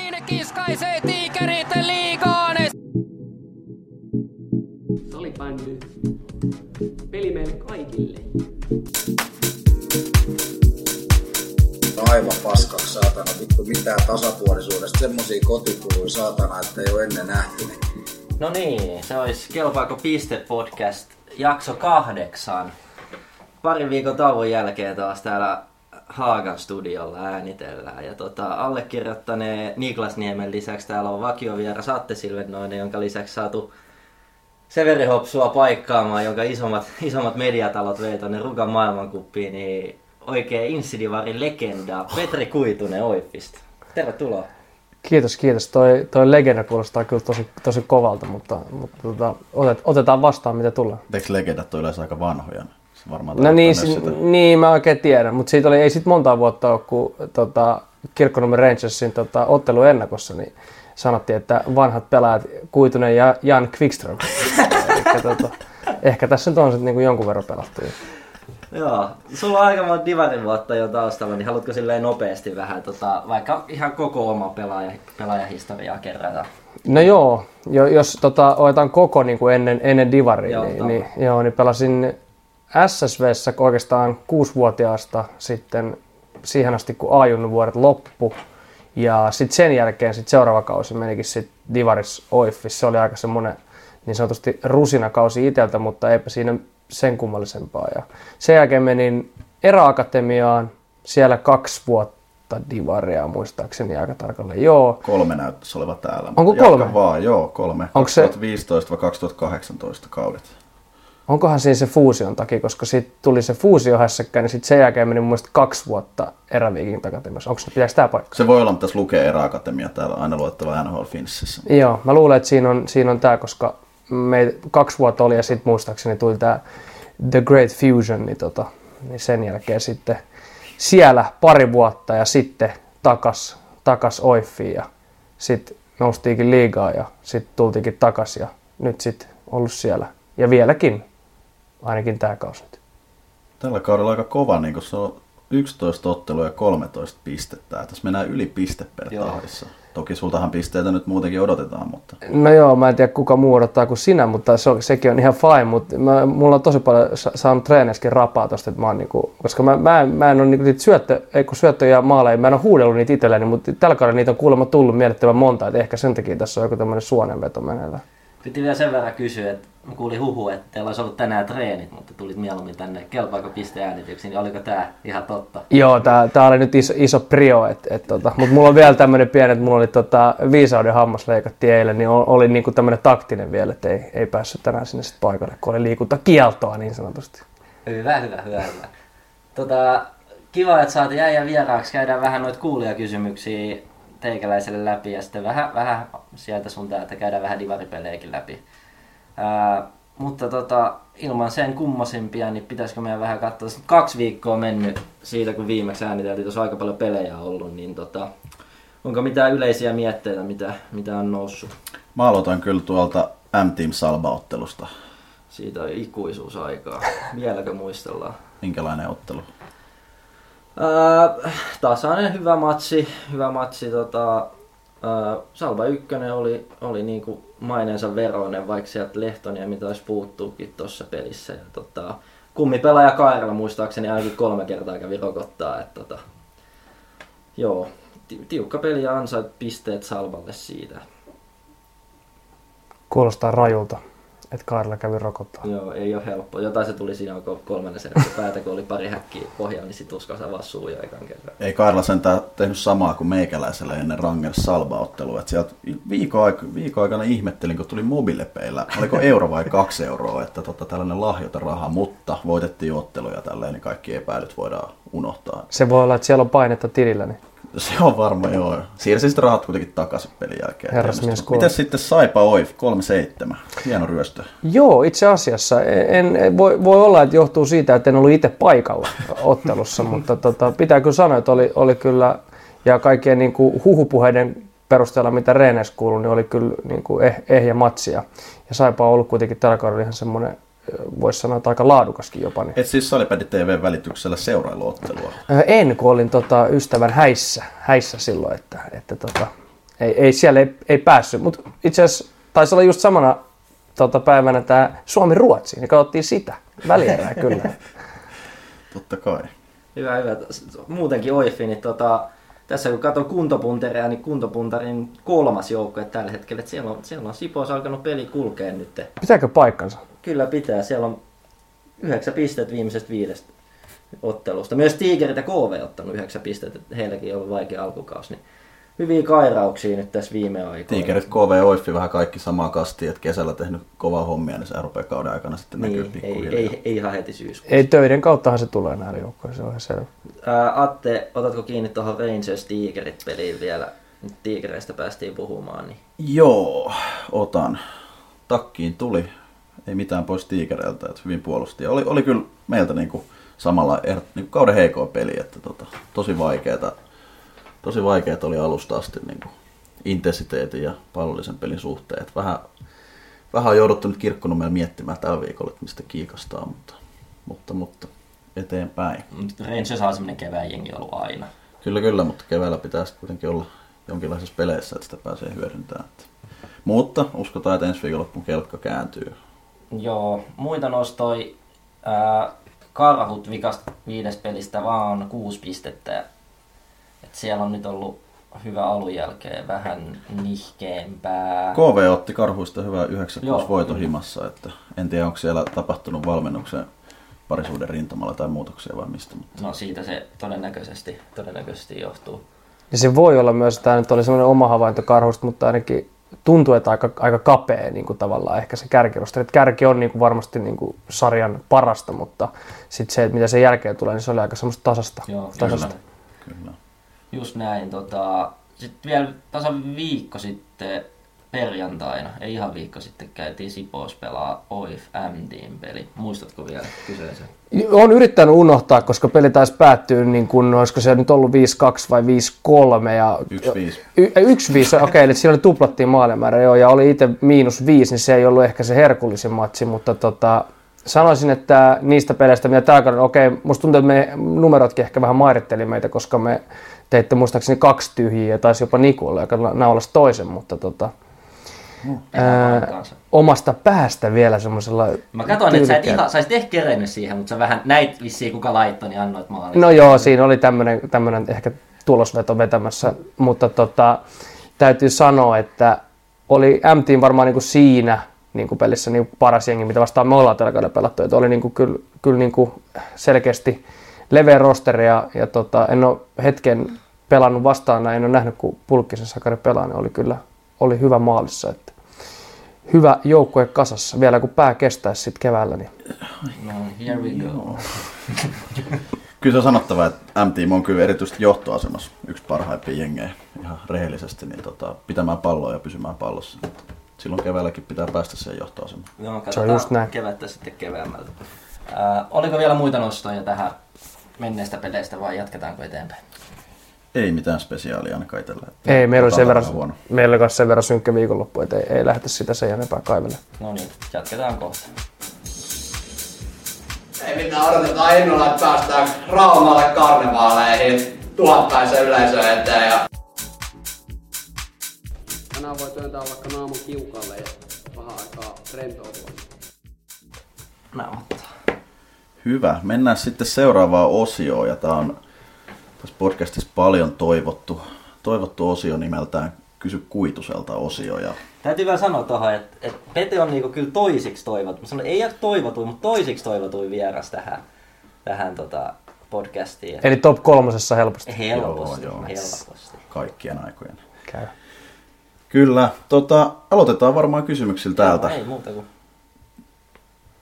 Kukin kiskaisee tiikerit liigaan. Salibändy. Peli meille kaikille. aivan paskaksi saatana, vittu mitään tasapuolisuudesta, semmosia kotikuluja saatana, että ei ole ennen nähty. No niin, se olisi Kelpaako piste podcast jakso kahdeksan. Parin viikon tauon jälkeen taas täällä Haagan studiolla äänitellään. Ja tota, allekirjoittaneen Niklas Niemen lisäksi täällä on vakioviera Satte Silvennoinen, jonka lisäksi saatu Severi Hopsua paikkaamaan, jonka isommat, isommat mediatalot vei tonne Rukan maailmankuppiin, niin oikein Insidivarin legenda Petri Kuitunen Oiffista. Tervetuloa. Kiitos, kiitos. Toi, toi legenda kuulostaa kyllä tosi, tosi kovalta, mutta, mutta tota, otet, otetaan vastaan mitä tulee. Eikö legendat ole yleensä aika vanhoja? Varmaan No niin, si- sitä. niin, mä oikein tiedän, mutta siitä oli, ei sit monta vuotta ole, kun tota, Kirkkonummen Rangersin tota, ottelu ennakossa, niin sanottiin, että vanhat pelaajat Kuitunen ja Jan Quickström. Elikkä, tota, ehkä tässä nyt on sitten niinku jonkun verran pelattu. Joo, sulla on aika monta divarin vuotta jo taustalla, niin haluatko silleen nopeasti vähän, tota, vaikka ihan koko oma pelaaja, pelaajahistoriaa kerrata? No joo, jo, jos tota, otetaan koko niin kuin ennen, ennen divaria, Joo, niin, niin, joo, niin pelasin SSVssä oikeastaan kuusivuotiaasta sitten siihen asti, kun a vuodet loppu. Ja sitten sen jälkeen sit seuraava kausi menikin sitten Divaris Oiffis. Se oli aika semmoinen niin sanotusti rusinakausi itseltä, mutta eipä siinä sen kummallisempaa. Ja sen jälkeen menin Eräakatemiaan, siellä kaksi vuotta Divaria muistaakseni aika tarkalleen. Joo, Kolme näyttäisi olevan täällä. Onko kolme? vaan, joo, kolme. Onko se- 2015-2018 kaudet. Onkohan siinä se fuusion takia, koska sitten tuli se fuusio hässäkkä, niin sitten sen jälkeen meni mun mielestä kaksi vuotta eräviikin takatemiassa. Onko se, pitääkö tämä paikka? Se voi olla, mutta tässä lukee Eräakatemia täällä aina luettava NHL Finsissä. Joo, mä luulen, että siinä on, siinä on tämä, koska me kaksi vuotta oli ja sitten muistaakseni tuli tämä The Great Fusion, niin, tota, niin sen jälkeen sitten siellä pari vuotta ja sitten takas, takas Oiffiin ja sitten noustiinkin liigaa ja sitten tultiinkin takas ja nyt sitten ollut siellä. Ja vieläkin, ainakin tämä kausi nyt. Tällä kaudella aika kova, niin kun se on 11 ottelua ja 13 pistettä. Ja Tässä mennään yli piste per Joo. tahdissa. Toki sultahan pisteitä nyt muutenkin odotetaan, mutta No joo, mä en tiedä kuka muu odottaa kuin sinä, mutta se on, sekin on ihan fine, mutta mä, mulla on tosi paljon sa- saanut treeneissäkin rapaa tosta, että mä oon niinku, koska mä, mä, en- mä en ole niinku niitä syöttö, ei kun syöttöjä ja maaleja, mä en ole huudellut niitä itselleni, mutta tällä kaudella niitä on kuulemma tullut mielettömän monta, että ehkä sen takia tässä on joku tämmöinen suonenveto meneillään. Piti vielä sen verran kysyä, että mä kuulin huhu, että teillä olisi ollut tänään treenit, mutta tulit mieluummin tänne kelpaako pisteäänityksiin, niin oliko tää ihan totta? Joo, tää oli nyt iso, iso prio, et, et, tota, mutta mulla on vielä tämmöinen pieni, että mulla oli tota, viisauden hammas leikattiin eilen, niin oli niinku tämmöinen taktinen vielä, että ei, ei päässyt tänään sinne sit paikalle, kun oli liikuntakieltoa niin sanotusti. Hyvä, hyvä, hyvä, hyvä. Tota, kiva, että saatiin äijän vieraaksi. Käydään vähän noita kuulijakysymyksiä teikäläiselle läpi ja sitten vähän, vähän sieltä sun täältä käydään vähän divaripelejäkin läpi. Ää, mutta tota, ilman sen kummasimpia, niin pitäisikö meidän vähän katsoa. On kaksi viikkoa mennyt siitä, kun viimeksi ääniteltiin, tuossa aika paljon pelejä ollut, niin tota, onko mitään yleisiä mietteitä, mitä, mitä on noussut? mä aloitan kyllä tuolta M-Team Salba-ottelusta. Siitä on ikuisuusaikaa. Vieläkö muistellaan? Minkälainen ottelu? Ää, tasainen hyvä matsi, hyvä matsi. Tota, ää, Salva ykkönen oli, oli niinku maineensa veroinen, vaikka sieltä Lehtoniemi taisi puuttuukin tuossa pelissä. Ja, tota, kummipelaaja Kairala muistaakseni ainakin kolme kertaa kävi rokottaa. Et, tota, joo, ti- tiukka peli ja ansait pisteet Salvalle siitä. Kuulostaa rajulta, että Kaarilla kävi rokottaa. Joo, ei ole helppo. Jotain se tuli siinä kol- kolmannen serien päätä, kun oli pari häkkiä pohjalla, niin sit uskalsi avaa suu jo ekan kerran. Ei Karla sentään tehnyt samaa kuin meikäläiselle ennen Rangers Salba-ottelua. Et sieltä viikon, aik- viikon aikana ihmettelin, kun tuli mobilepeillä, oliko euro vai kaksi euroa, että tota, tällainen lahjota raha, mutta voitettiin otteluja tälleen, niin kaikki epäilyt voidaan unohtaa. Se voi olla, että siellä on painetta tilillä, niin Se on varma, joo. Siirsi sitten rahat kuitenkin takaisin pelin jälkeen. Herrasmies. Miten sitten Saipa Oif 3-7? Hieno ryöstö. Joo, itse asiassa. En, en, voi, voi olla, että johtuu siitä, että en ollut itse paikalla ottelussa, mutta tota, pitää kyllä sanoa, että oli, oli kyllä, ja kaikkien niin kuin huhupuheiden perusteella, mitä Reenes kuului, niin oli kyllä niin kuin eh, ehjä matsia. Ja Saipa on ollut kuitenkin tällä kaudella ihan semmoinen, voisi sanoa, että aika laadukaskin jopa. Niin. Et siis Salibändi TV välityksellä seurailuottelua. En, kun olin tota, ystävän häissä, häissä silloin, että, että tota, Ei, ei siellä ei, ei päässyt, mutta itse asiassa taisi olla just samana tota, päivänä tämä Suomi-Ruotsi, niin katsottiin sitä välierää kyllä. Totta kai. Hyvä, hyvä. Muutenkin Oifi, niin tota, tässä kun katson kuntopunteria, niin kuntopuntarin kolmas joukko tällä hetkellä. Että siellä on, siellä on Sipoossa alkanut peli kulkea nyt. Pitääkö paikkansa? Kyllä pitää. Siellä on yhdeksän pistettä viimeisestä viidestä ottelusta. Myös Tigerit ja KV ottanut yhdeksän pistettä. että Heilläkin on ollut vaikea alkukausi. Niin hyviä kairauksia nyt tässä viime aikoina. Tiikerit, KV, Oiffi vähän kaikki samaa kastia, että kesällä tehnyt kovaa hommia, niin se rupeaa kauden aikana sitten näkyy Niin, ei, pikkuhiljaa. ei, ei, ihan heti syyskuussa. Ei töiden kauttahan se tulee näillä joukkoilla, se on ihan selvä. Ää, Atte, otatko kiinni tuohon Rangers Tigerit peliin vielä? Nyt Tigereistä päästiin puhumaan. Niin Joo, otan. Takkiin tuli. Ei mitään pois tiikereiltä, että hyvin puolusti. Oli, oli kyllä meiltä niinku samalla er, niinku kauden heikoa peli, että tota, tosi vaikeeta, tosi vaikeet oli alusta asti niinku intensiteetin ja pallollisen pelin suhteen. Et vähän, vähän on jouduttu nyt kirkkonummella miettimään tällä viikolla, että mistä kiikastaa, mutta, mutta, mutta eteenpäin. Nyt Rangers on semmoinen kevään jengi ollut aina. Kyllä, kyllä, mutta keväällä pitää sitten kuitenkin olla jonkinlaisessa peleissä, että sitä pääsee hyödyntämään. Että. Mutta uskotaan, että ensi viikonloppuun kelkka kääntyy. Joo, muita nostoi ää, Karhut vikasta viides pelistä vaan kuusi pistettä. Et siellä on nyt ollut hyvä alun jälkeen vähän nihkeämpää. KV otti karhuista hyvää 9 Joo. voiton himassa, että en tiedä onko siellä tapahtunut valmennuksen parisuuden rintamalla tai muutoksia vai mistä. Mutta No siitä se todennäköisesti, todennäköisesti johtuu. Ja se voi olla myös, että tämä nyt oli semmoinen oma havainto karhusta, mutta ainakin tuntuu, että aika, aika kapea niin kuin tavallaan ehkä se kärkirosteri. Että kärki on niin kuin varmasti niin kuin sarjan parasta, mutta sitten se, että mitä sen jälkeen tulee, niin se oli aika semmoista tasasta. Joo, tasasta. kyllä. kyllä. Just näin. Tota, sitten vielä tasan viikko sitten perjantaina, ei ihan viikko sitten, käytiin Sipos pelaa OIF M-team peli. Muistatko vielä kyseisen? Olen yrittänyt unohtaa, koska peli taisi päättyä, niin kuin, olisiko se nyt ollut 5-2 vai 5-3. Ja, 1-5. Y- 1-5, okei, okay, eli siinä oli tuplattiin maalimäärä, joo, ja oli itse miinus 5, niin se ei ollut ehkä se herkullisin matsi, mutta tota, sanoisin, että niistä peleistä, mitä kaudella, okei, okay, musta tuntuu, että me numerotkin ehkä vähän mairitteli meitä, koska me teitte muistaakseni kaksi tyhjiä ja taisi jopa Nikulle, joka naulasi toisen, mutta tota, ää, kanssa. omasta päästä vielä semmoisella Mä katsoin, että sä et ihan, sä et ehkä kerennyt siihen, mutta sä vähän näit vissiin kuka laittoi, niin annoit maalin. No joo, siinä oli tämmöinen, tämmöinen ehkä tulosveto vetämässä, mutta tota, täytyy sanoa, että oli M-Team varmaan niin kuin siinä niin kuin pelissä niin paras jengi, mitä vastaan me ollaan tällä kaudella pelattu. Että oli niin kuin, kyllä, kyllä niin kuin selkeästi leveä rosteri ja, ja tota, en ole hetken pelannut vastaan näin, en ole nähnyt, kun Pulkkisen Sakari pelaa, niin oli kyllä oli hyvä maalissa. Että hyvä joukkue kasassa. Vielä kun pää kestäisi sitten keväällä, niin No, here we go. Kyllä se on sanottava, että M-Team on kyllä erityisesti johtoasemassa yksi parhaimpia jengejä ihan rehellisesti, niin tota, pitämään palloa ja pysymään pallossa. Silloin keväälläkin pitää päästä siihen johtoasemaan. Joo, Se on katsotaan just näin. kevättä sitten keväämmältä. Ää, oliko vielä muita nostoja tähän menneistä peleistä vai jatketaanko eteenpäin? Ei mitään spesiaalia ainakaan itsellä. että Ei, meillä oli sen verran, huono. meillä oli myös sen verran synkkä viikonloppu, että ei, ei lähdetä sitä sen enempää kaivelemaan. No niin, jatketaan kohta. Ei mitään, odotetaan innolla, että päästään Raumalle karnevaaleihin tuhattaisen yleisön eteen ja Tänään voi työntää vaikka naamun kiukalle ja vähän aikaa rentoutua. Nauhoittaa. Hyvä. Mennään sitten seuraavaan osioon, ja tämä on tässä podcastissa paljon toivottu, toivottu osio nimeltään Kysy Kuituselta osio. Ja Täytyy vielä sanoa tuohon, että, että Pete on niinku kyllä toisiksi toivottu. Mä sanon, ei ole toivotui, mutta toisiksi toivotui vieras tähän, tähän tota podcastiin. Eli top kolmosessa helposti. helposti, Joo, joo. helposti. kaikkien aikojen. Käy. Kyllä. Tota, aloitetaan varmaan kysymyksillä täältä. Ei muuta kuin.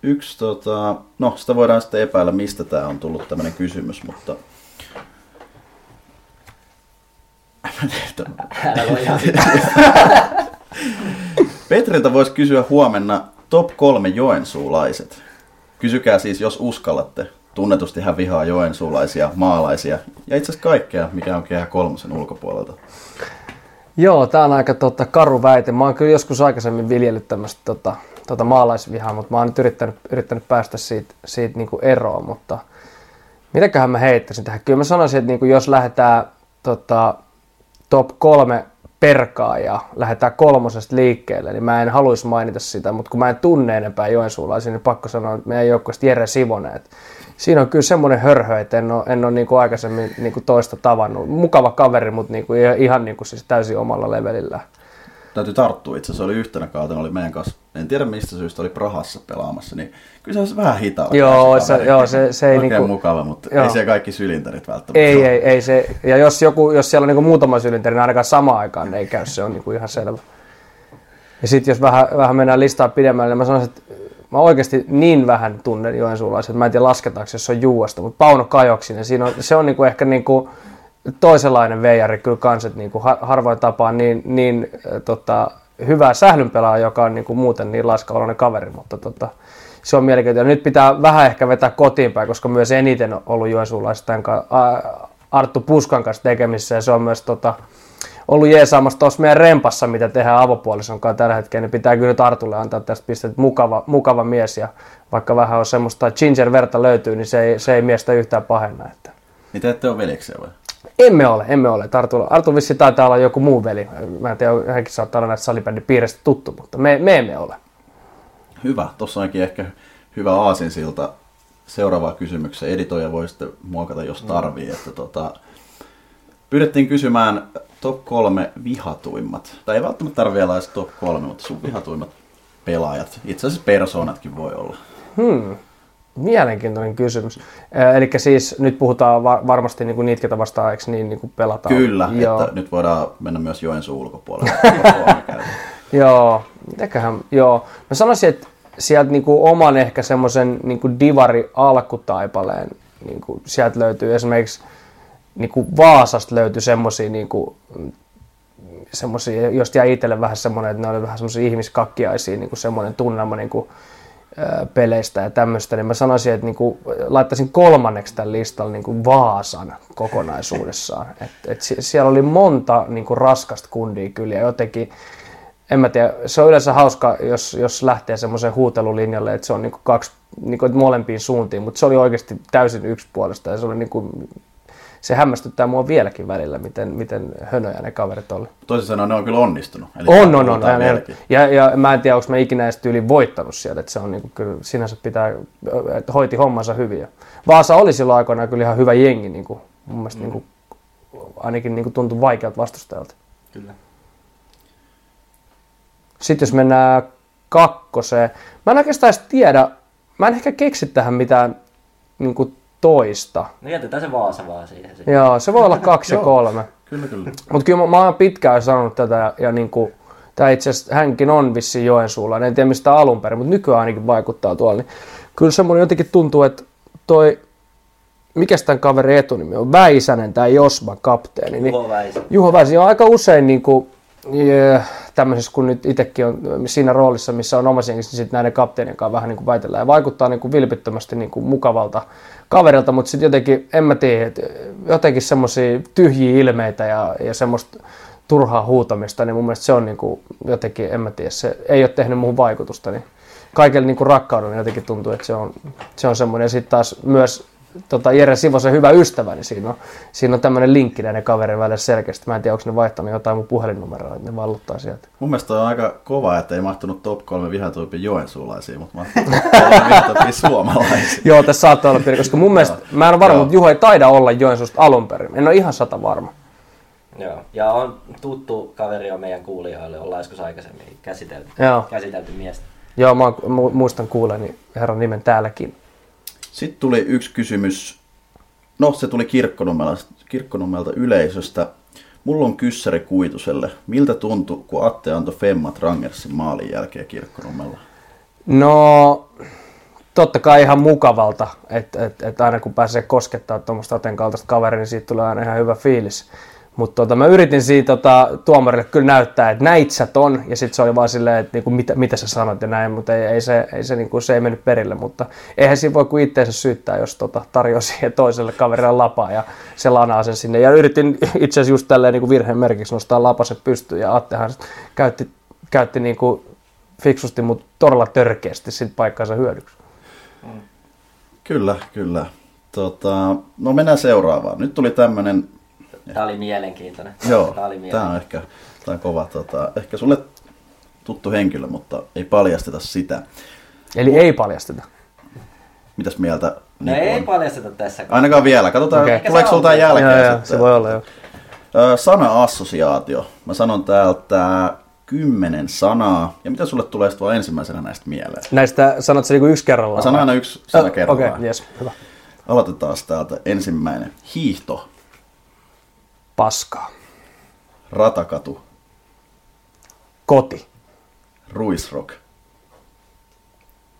Yksi, tota, no sitä voidaan sitten epäillä, mistä tämä on tullut tämmöinen kysymys, mutta... Petriltä voisi kysyä huomenna top kolme joensuulaiset. Kysykää siis, jos uskallatte. Tunnetusti hän vihaa joensuulaisia, maalaisia ja itse asiassa kaikkea, mikä on kehä kolmosen ulkopuolelta. Joo, tää on aika tota, karu väite. Mä oon kyllä joskus aikaisemmin viljellyt tämmöistä tota, tota maalaisvihaa, mutta mä oon nyt yrittänyt, yrittänyt päästä siitä, siitä niinku eroon, mutta mitäköhän mä heittäisin tähän? Kyllä mä sanoisin, että niinku, jos lähdetään tota, top kolme perkaa ja lähdetään kolmosesta liikkeelle, niin mä en haluaisi mainita sitä, mutta kun mä en tunne enempää joensuulaisia, niin pakko sanoa, että meidän joukkueesta Jere Sivonen, että siinä on kyllä semmoinen hörhö, että en ole, en ole niin kuin aikaisemmin niin kuin toista tavannut. Mukava kaveri, mutta niin kuin ihan niin kuin siis täysin omalla levelillä. Täytyy tarttua itse asiassa, oli yhtenä kautena, oli meidän kanssa, en tiedä mistä syystä oli Prahassa pelaamassa, niin kyllä se olisi vähän hitaalla. Joo, se, joo, se, se ei niinku, mukava, mutta joo. ei siellä kaikki sylinterit välttämättä. ei, ole. ei, ei se, ja jos, joku, jos siellä on niinku muutama sylinteri, niin ainakaan samaan aikaan ne ei käy, se on niinku ihan selvä. Ja sitten jos vähän, vähän mennään listaa pidemmälle, niin mä sanoisin, että mä oikeasti niin vähän tunnen joensuulaiset, että mä en tiedä lasketaanko, jos se on Juuasta, mutta Pauno Kajoksinen, siinä on, se on niinku ehkä niinku toisenlainen veijari kyllä kans, että niinku har- harvoin tapaa niin, niin tota, hyvää sählynpelaa, joka on niinku muuten niin laiskaoloinen kaveri, mutta tota, se on mielenkiintoinen. Nyt pitää vähän ehkä vetää kotiin päin, koska myös eniten on ollut Ä- Arttu Puskan kanssa tekemissä ja se on myös tota, ollut jeesaamassa tuossa meidän rempassa, mitä tehdään avopuolison kanssa tällä hetkellä, niin pitää kyllä nyt Artulle antaa tästä pistet mukava, mukava mies ja vaikka vähän on semmoista ginger-verta löytyy, niin se ei, se ei miestä yhtään pahenna. Että. Niin te ette ole veljeksiä vai? Emme ole, emme ole. Artu, Artu vissi taitaa olla joku muu veli. Mä en tiedä, hänkin saattaa olla näistä salibändin piiristä tuttu, mutta me, me emme ole. Hyvä, tuossa onkin ehkä hyvä aasinsilta seuraavaan kysymykseen. Editoija voi sitten muokata, jos tarvii. Että tota, pyydettiin kysymään top kolme vihatuimmat, tai ei välttämättä tarvitse vielä edes top kolme, mutta sun vihatuimmat pelaajat. Itse asiassa persoonatkin voi olla. Mielenkiintoinen kysymys. Eli siis nyt puhutaan va- varmasti niin kuin niitä, ketä vastaan, eikö niin, niin kuin pelataan? Kyllä, Joo. että nyt voidaan mennä myös Joensuun ulkopuolelle. Joo, mitäköhän, joo. Mä sanoisin, että sieltä niinku oman ehkä semmoisen niinku divari alkutaipaleen, niinku sieltä löytyy esimerkiksi niinku Vaasasta löytyy semmosia niinku, semmosia, jos jäi itselle vähän semmoinen, että ne oli vähän semmoisia ihmiskakkiaisia, niinku semmoinen tunnelma niinku, peleistä ja tämmöistä, niin mä sanoisin, että niinku, laittaisin kolmanneksi tämän listalla niinku Vaasan kokonaisuudessaan. Et, et sie- siellä oli monta niinku raskasta kundia kyllä ja jotenkin, en mä tiedä, se on yleensä hauska, jos, jos lähtee semmoiseen huutelulinjalle, että se on niinku kaksi, niinku, että molempiin suuntiin, mutta se oli oikeasti täysin yksipuolista ja se oli niinku, se hämmästyttää mua vieläkin välillä, miten, miten hönöjä ne kaverit oli. Toisin sanoen ne on kyllä onnistunut. Eli On, on, on. puhutaan Ja, ja, mä en tiedä, onko mä ikinä edes tyyli voittanut sieltä, että se on niinku, kyllä sinänsä pitää, että hoiti hommansa hyvin. Ja Vaasa oli silloin aikoinaan kyllä ihan hyvä jengi, niinku, mun mielestä niinku, ainakin niinku tuntui vaikealta vastustajalta. Kyllä. Sitten jos mennään kakkoseen, mä en oikeastaan edes tiedä, mä en ehkä keksi tähän mitään niinku toista. No jätetään se Vaasa vaan siihen. sitten. Joo, se voi olla kaksi ja kolme. Kyllä, kyllä. Mutta kyllä mä, mä oon pitkään sanonut tätä ja, ja niinku, tää itse asiassa hänkin on vissiin Joensuulla, en tiedä mistä alun perin, mutta nykyään ainakin vaikuttaa tuolla. Niin kyllä semmoinen jotenkin tuntuu, että toi, mikä tämän kaverin etunimi on, Väisänen, tämä Josma kapteeni. Niin, Juho Väisä. Juho Väisänen on aika usein niin kuin, tämmöisessä, kun nyt itsekin on siinä roolissa, missä on omassa jengissä, niin sitten näiden kapteenien kanssa vähän niin kuin väitellään. Ja vaikuttaa niin kuin vilpittömästi niin kuin mukavalta kaverilta, mutta sitten jotenkin, en mä tiedä, jotenkin semmoisia tyhjiä ilmeitä ja, ja semmoista turhaa huutamista, niin mun mielestä se on niin kuin jotenkin, en mä tiedä, se ei ole tehnyt muuhun vaikutusta. Niin kaikelle niin kuin jotenkin tuntuu, että se on, se on semmoinen. Ja sitten taas myös tota Jere Sivosen hyvä ystävä, niin siinä on, siinä on tämmöinen linkki näiden kaverin välillä selkeästi. Mä en tiedä, onko ne vaihtanut jotain mun puhelinnumeroa, että ne valluttaa sieltä. Mun mielestä on aika kova, että ei mahtunut top kolme vihatuimpia joensuulaisia, mutta mahtunut suomalaisia. Joo, tässä saattaa olla pieni, koska mun mielestä, mä en ole varma, mutta Juho ei taida olla Joensuusta alun perin. En ole ihan sata varma. Joo. Ja on tuttu kaveri on meidän kuulijoille, ollaan joskus aikaisemmin käsitelty, Joo. käsitelty miestä. Joo, mä muistan kuuleni herran nimen täälläkin. Sitten tuli yksi kysymys. No, se tuli Kirkkonummelta, Kirkkonummelta yleisöstä. Mulla on kyssäri Kuituselle. Miltä tuntui, kun Atte antoi Femmat Rangersin maalin jälkeen Kirkkonummella? No, totta kai ihan mukavalta, että et, et aina kun pääsee koskettaa tuommoista Aten kaltaista kaveria, niin siitä tulee aina ihan hyvä fiilis. Mutta tota, mä yritin siitä tota, tuomarille kyllä näyttää, että näit sä ton, ja sitten se oli vaan silleen, että niinku, mitä, mitä sä sanot ja näin, mutta ei, ei, se, ei se, niinku, se ei mennyt perille, mutta eihän siinä voi kuin itteensä syyttää, jos tota, tarjoaa siihen toiselle kaverille lapaa ja se lanaa sen sinne. Ja yritin itse asiassa just tälleen niinku virheen merkiksi nostaa lapaset pystyyn, ja Attehan käytti, käytti niinku fiksusti, mutta todella törkeästi sit paikkansa hyödyksi. Kyllä, kyllä. Tota, no mennään seuraavaan. Nyt tuli tämmönen Tää oli mielenkiintoinen. Joo, Tää oli tämä on mielenkiintoinen. ehkä, tää on kova, tota, ehkä sulle tuttu henkilö, mutta ei paljasteta sitä. Eli ei paljasteta. Mitäs mieltä No Niku ei on? paljasteta tässä. Ainakaan vielä. Katsotaan, okay. tuleeko sulta on. jälkeen Joo, joo, sitten. se voi olla jo. Ö, Sana-assosiaatio. Mä sanon täältä kymmenen sanaa. Ja mitä sulle tulee sitten ensimmäisenä näistä mieleen? Näistä sanot se niinku yksi kerrallaan? Mä sanon aina yksi sana kerrallaan. Okei, yes, hyvä. Aloitetaan täältä ensimmäinen. Hiihto, Paskaa. ratakatu, Koti. ruisrock,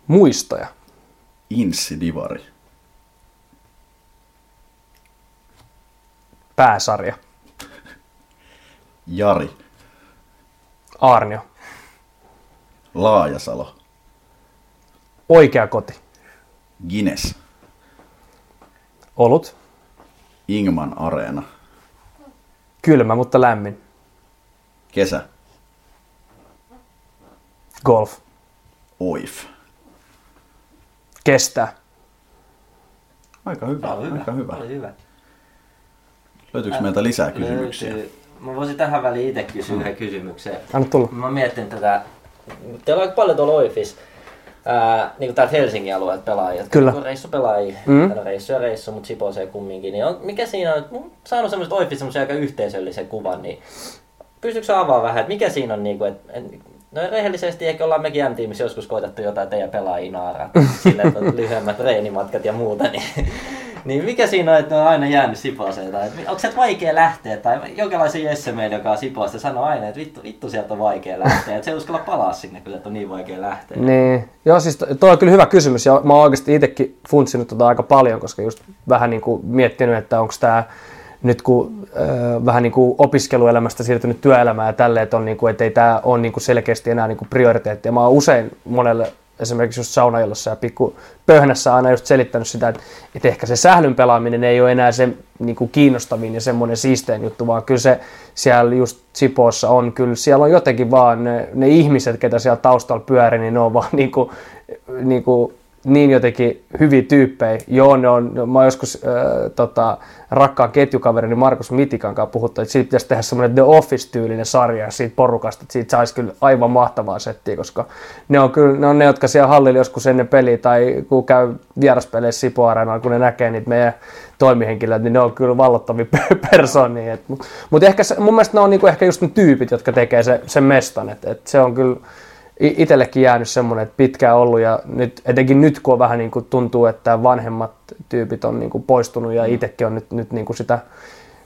Muistoja. insidivari, Pääsarja. Jari, Aarnio. Laajasalo, Oikea koti. Guinness, Olut. Ingman Areena, Kylmä, mutta lämmin. Kesä, Golf. Oif. Kestää. Aika hyvä, hyvä. aika hyvä. Tää Oli hyvä. Löytyykö meiltä lisää kysymyksiä? Löytyy. Mä voisin tähän väliin itse kysyä yhden kysymyksen. Anna tulla. Mä mietin tätä, teillä on aika paljon tuolla Oifis, ää, niin kuin täältä Helsingin alueelta pelaajia. Kyllä. Kun reissupelaajia, Mm. mm. reissu ja reissu, mutta Siposee kumminkin. Niin on, mikä siinä on, oon saanut semmoista Oifis semmoisen aika yhteisöllisen kuvan, niin pystytkö avaamaan vähän, että mikä siinä on niinku, että et, No rehellisesti ehkä ollaan mekin M-tiimissä joskus koitettu jotain teidän pelaajia naaraa, silleen, että on lyhyemmät treenimatkat ja muuta, niin, niin mikä siinä on, että on aina jäänyt Siposeen, tai onko se vaikea lähteä, tai jokinlaisen Jesse meillä, joka on Siposta, sanoo aina, että vittu, vittu sieltä on vaikea lähteä, että se ei uskalla palaa sinne, kun sieltä on niin vaikea lähteä. Niin, joo siis toi on kyllä hyvä kysymys ja mä oon oikeasti itsekin funtsinut tota aika paljon, koska just vähän niin kuin miettinyt, että onko tämä nyt kun äh, vähän niin kuin opiskeluelämästä siirtynyt työelämään ja tälleen, että, on niin kuin, ei tämä ole niin kuin selkeästi enää niin kuin prioriteetti. Ja mä oon usein monelle esimerkiksi just saunaillossa ja pikku pöhnässä aina just selittänyt sitä, että, että ehkä se sählyn pelaaminen ei ole enää se niin kuin kiinnostavin ja semmoinen siistein juttu, vaan kyllä se siellä just Sipoossa on, kyllä siellä on jotenkin vaan ne, ne ihmiset, ketä siellä taustalla pyörii, niin ne on vaan niin kuin, niin kuin niin jotenkin hyviä tyyppejä. Joo, ne on, mä oon joskus äh, tota, rakkaan ketjukaverini Markus Mitikan kanssa puhuttu, että siitä pitäisi tehdä semmoinen The Office-tyylinen sarja siitä porukasta, että siitä saisi kyllä aivan mahtavaa settiä, koska ne on kyllä ne, on ne jotka siellä hallilla joskus ennen peliä tai kun käy vieraspeleissä Sipo kun ne näkee niitä meidän toimihenkilöitä, niin ne on kyllä vallottavia persoonia. Mutta mut ehkä se, mun mielestä ne on niinku ehkä just ne tyypit, jotka tekee se, sen mestan. Et, et se on kyllä itsellekin jäänyt semmoinen, että pitkään ollut ja nyt, etenkin nyt kun on vähän niin kuin tuntuu, että vanhemmat tyypit on niin kuin poistunut ja itsekin on nyt, nyt niin kuin sitä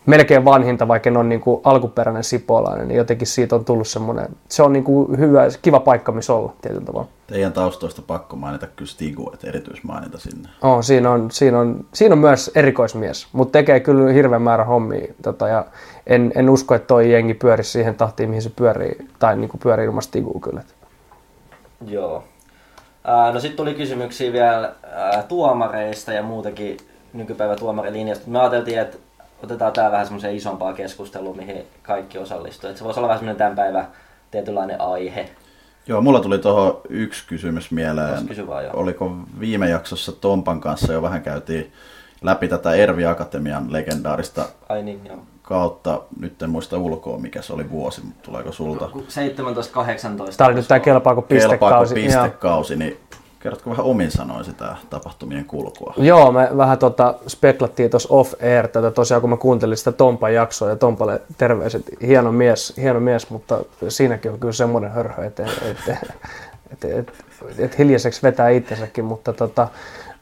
melkein vanhinta, vaikka en ole niin kuin alkuperäinen sipolainen, niin jotenkin siitä on tullut semmoinen, se on niin kuin hyvä, kiva paikka, missä olla tietyllä tavalla. Teidän taustoista pakko mainita kyllä Stigu, että erityismaininta sinne. Oh, siinä, on, siinä, on, siinä on myös erikoismies, mutta tekee kyllä hirveän määrä hommia. Tota, ja en, en usko, että toi jengi pyörisi siihen tahtiin, mihin se pyörii, tai niin kuin pyörii ilman Stigua kyllä. Joo. No sitten tuli kysymyksiä vielä tuomareista ja muutenkin nykypäivä tuomarilinjasta. Me ajateltiin, että otetaan tää vähän semmoiseen isompaa keskustelua, mihin kaikki osallistuu. Että se voisi olla vähän semmoinen tämän päivän tietynlainen aihe. Joo, mulla tuli tuohon yksi kysymys mieleen. Kysy vaan, joo. Oliko viime jaksossa Tompan kanssa jo vähän käytiin läpi tätä Ervi Akatemian legendaarista Ai niin, joo. Kautta. Nyt en muista ulkoa, mikä se oli vuosi, mutta tuleeko sulta? 17-18. Tämä oli nyt tämä kelpaako Kelpaako pistekausi. Joo. pistekausi, niin kerrotko vähän omin sanoin sitä tapahtumien kulkua? Joo, me vähän tota, speklattiin tuossa off-air tätä tosiaan, kun mä kuuntelin sitä Tompan jaksoa ja Tompalle terveiset, hieno mies, hieno mies mutta siinäkin on kyllä semmoinen hörhö, että et, et, et, et, et hiljaiseksi vetää itsensäkin, mutta tota,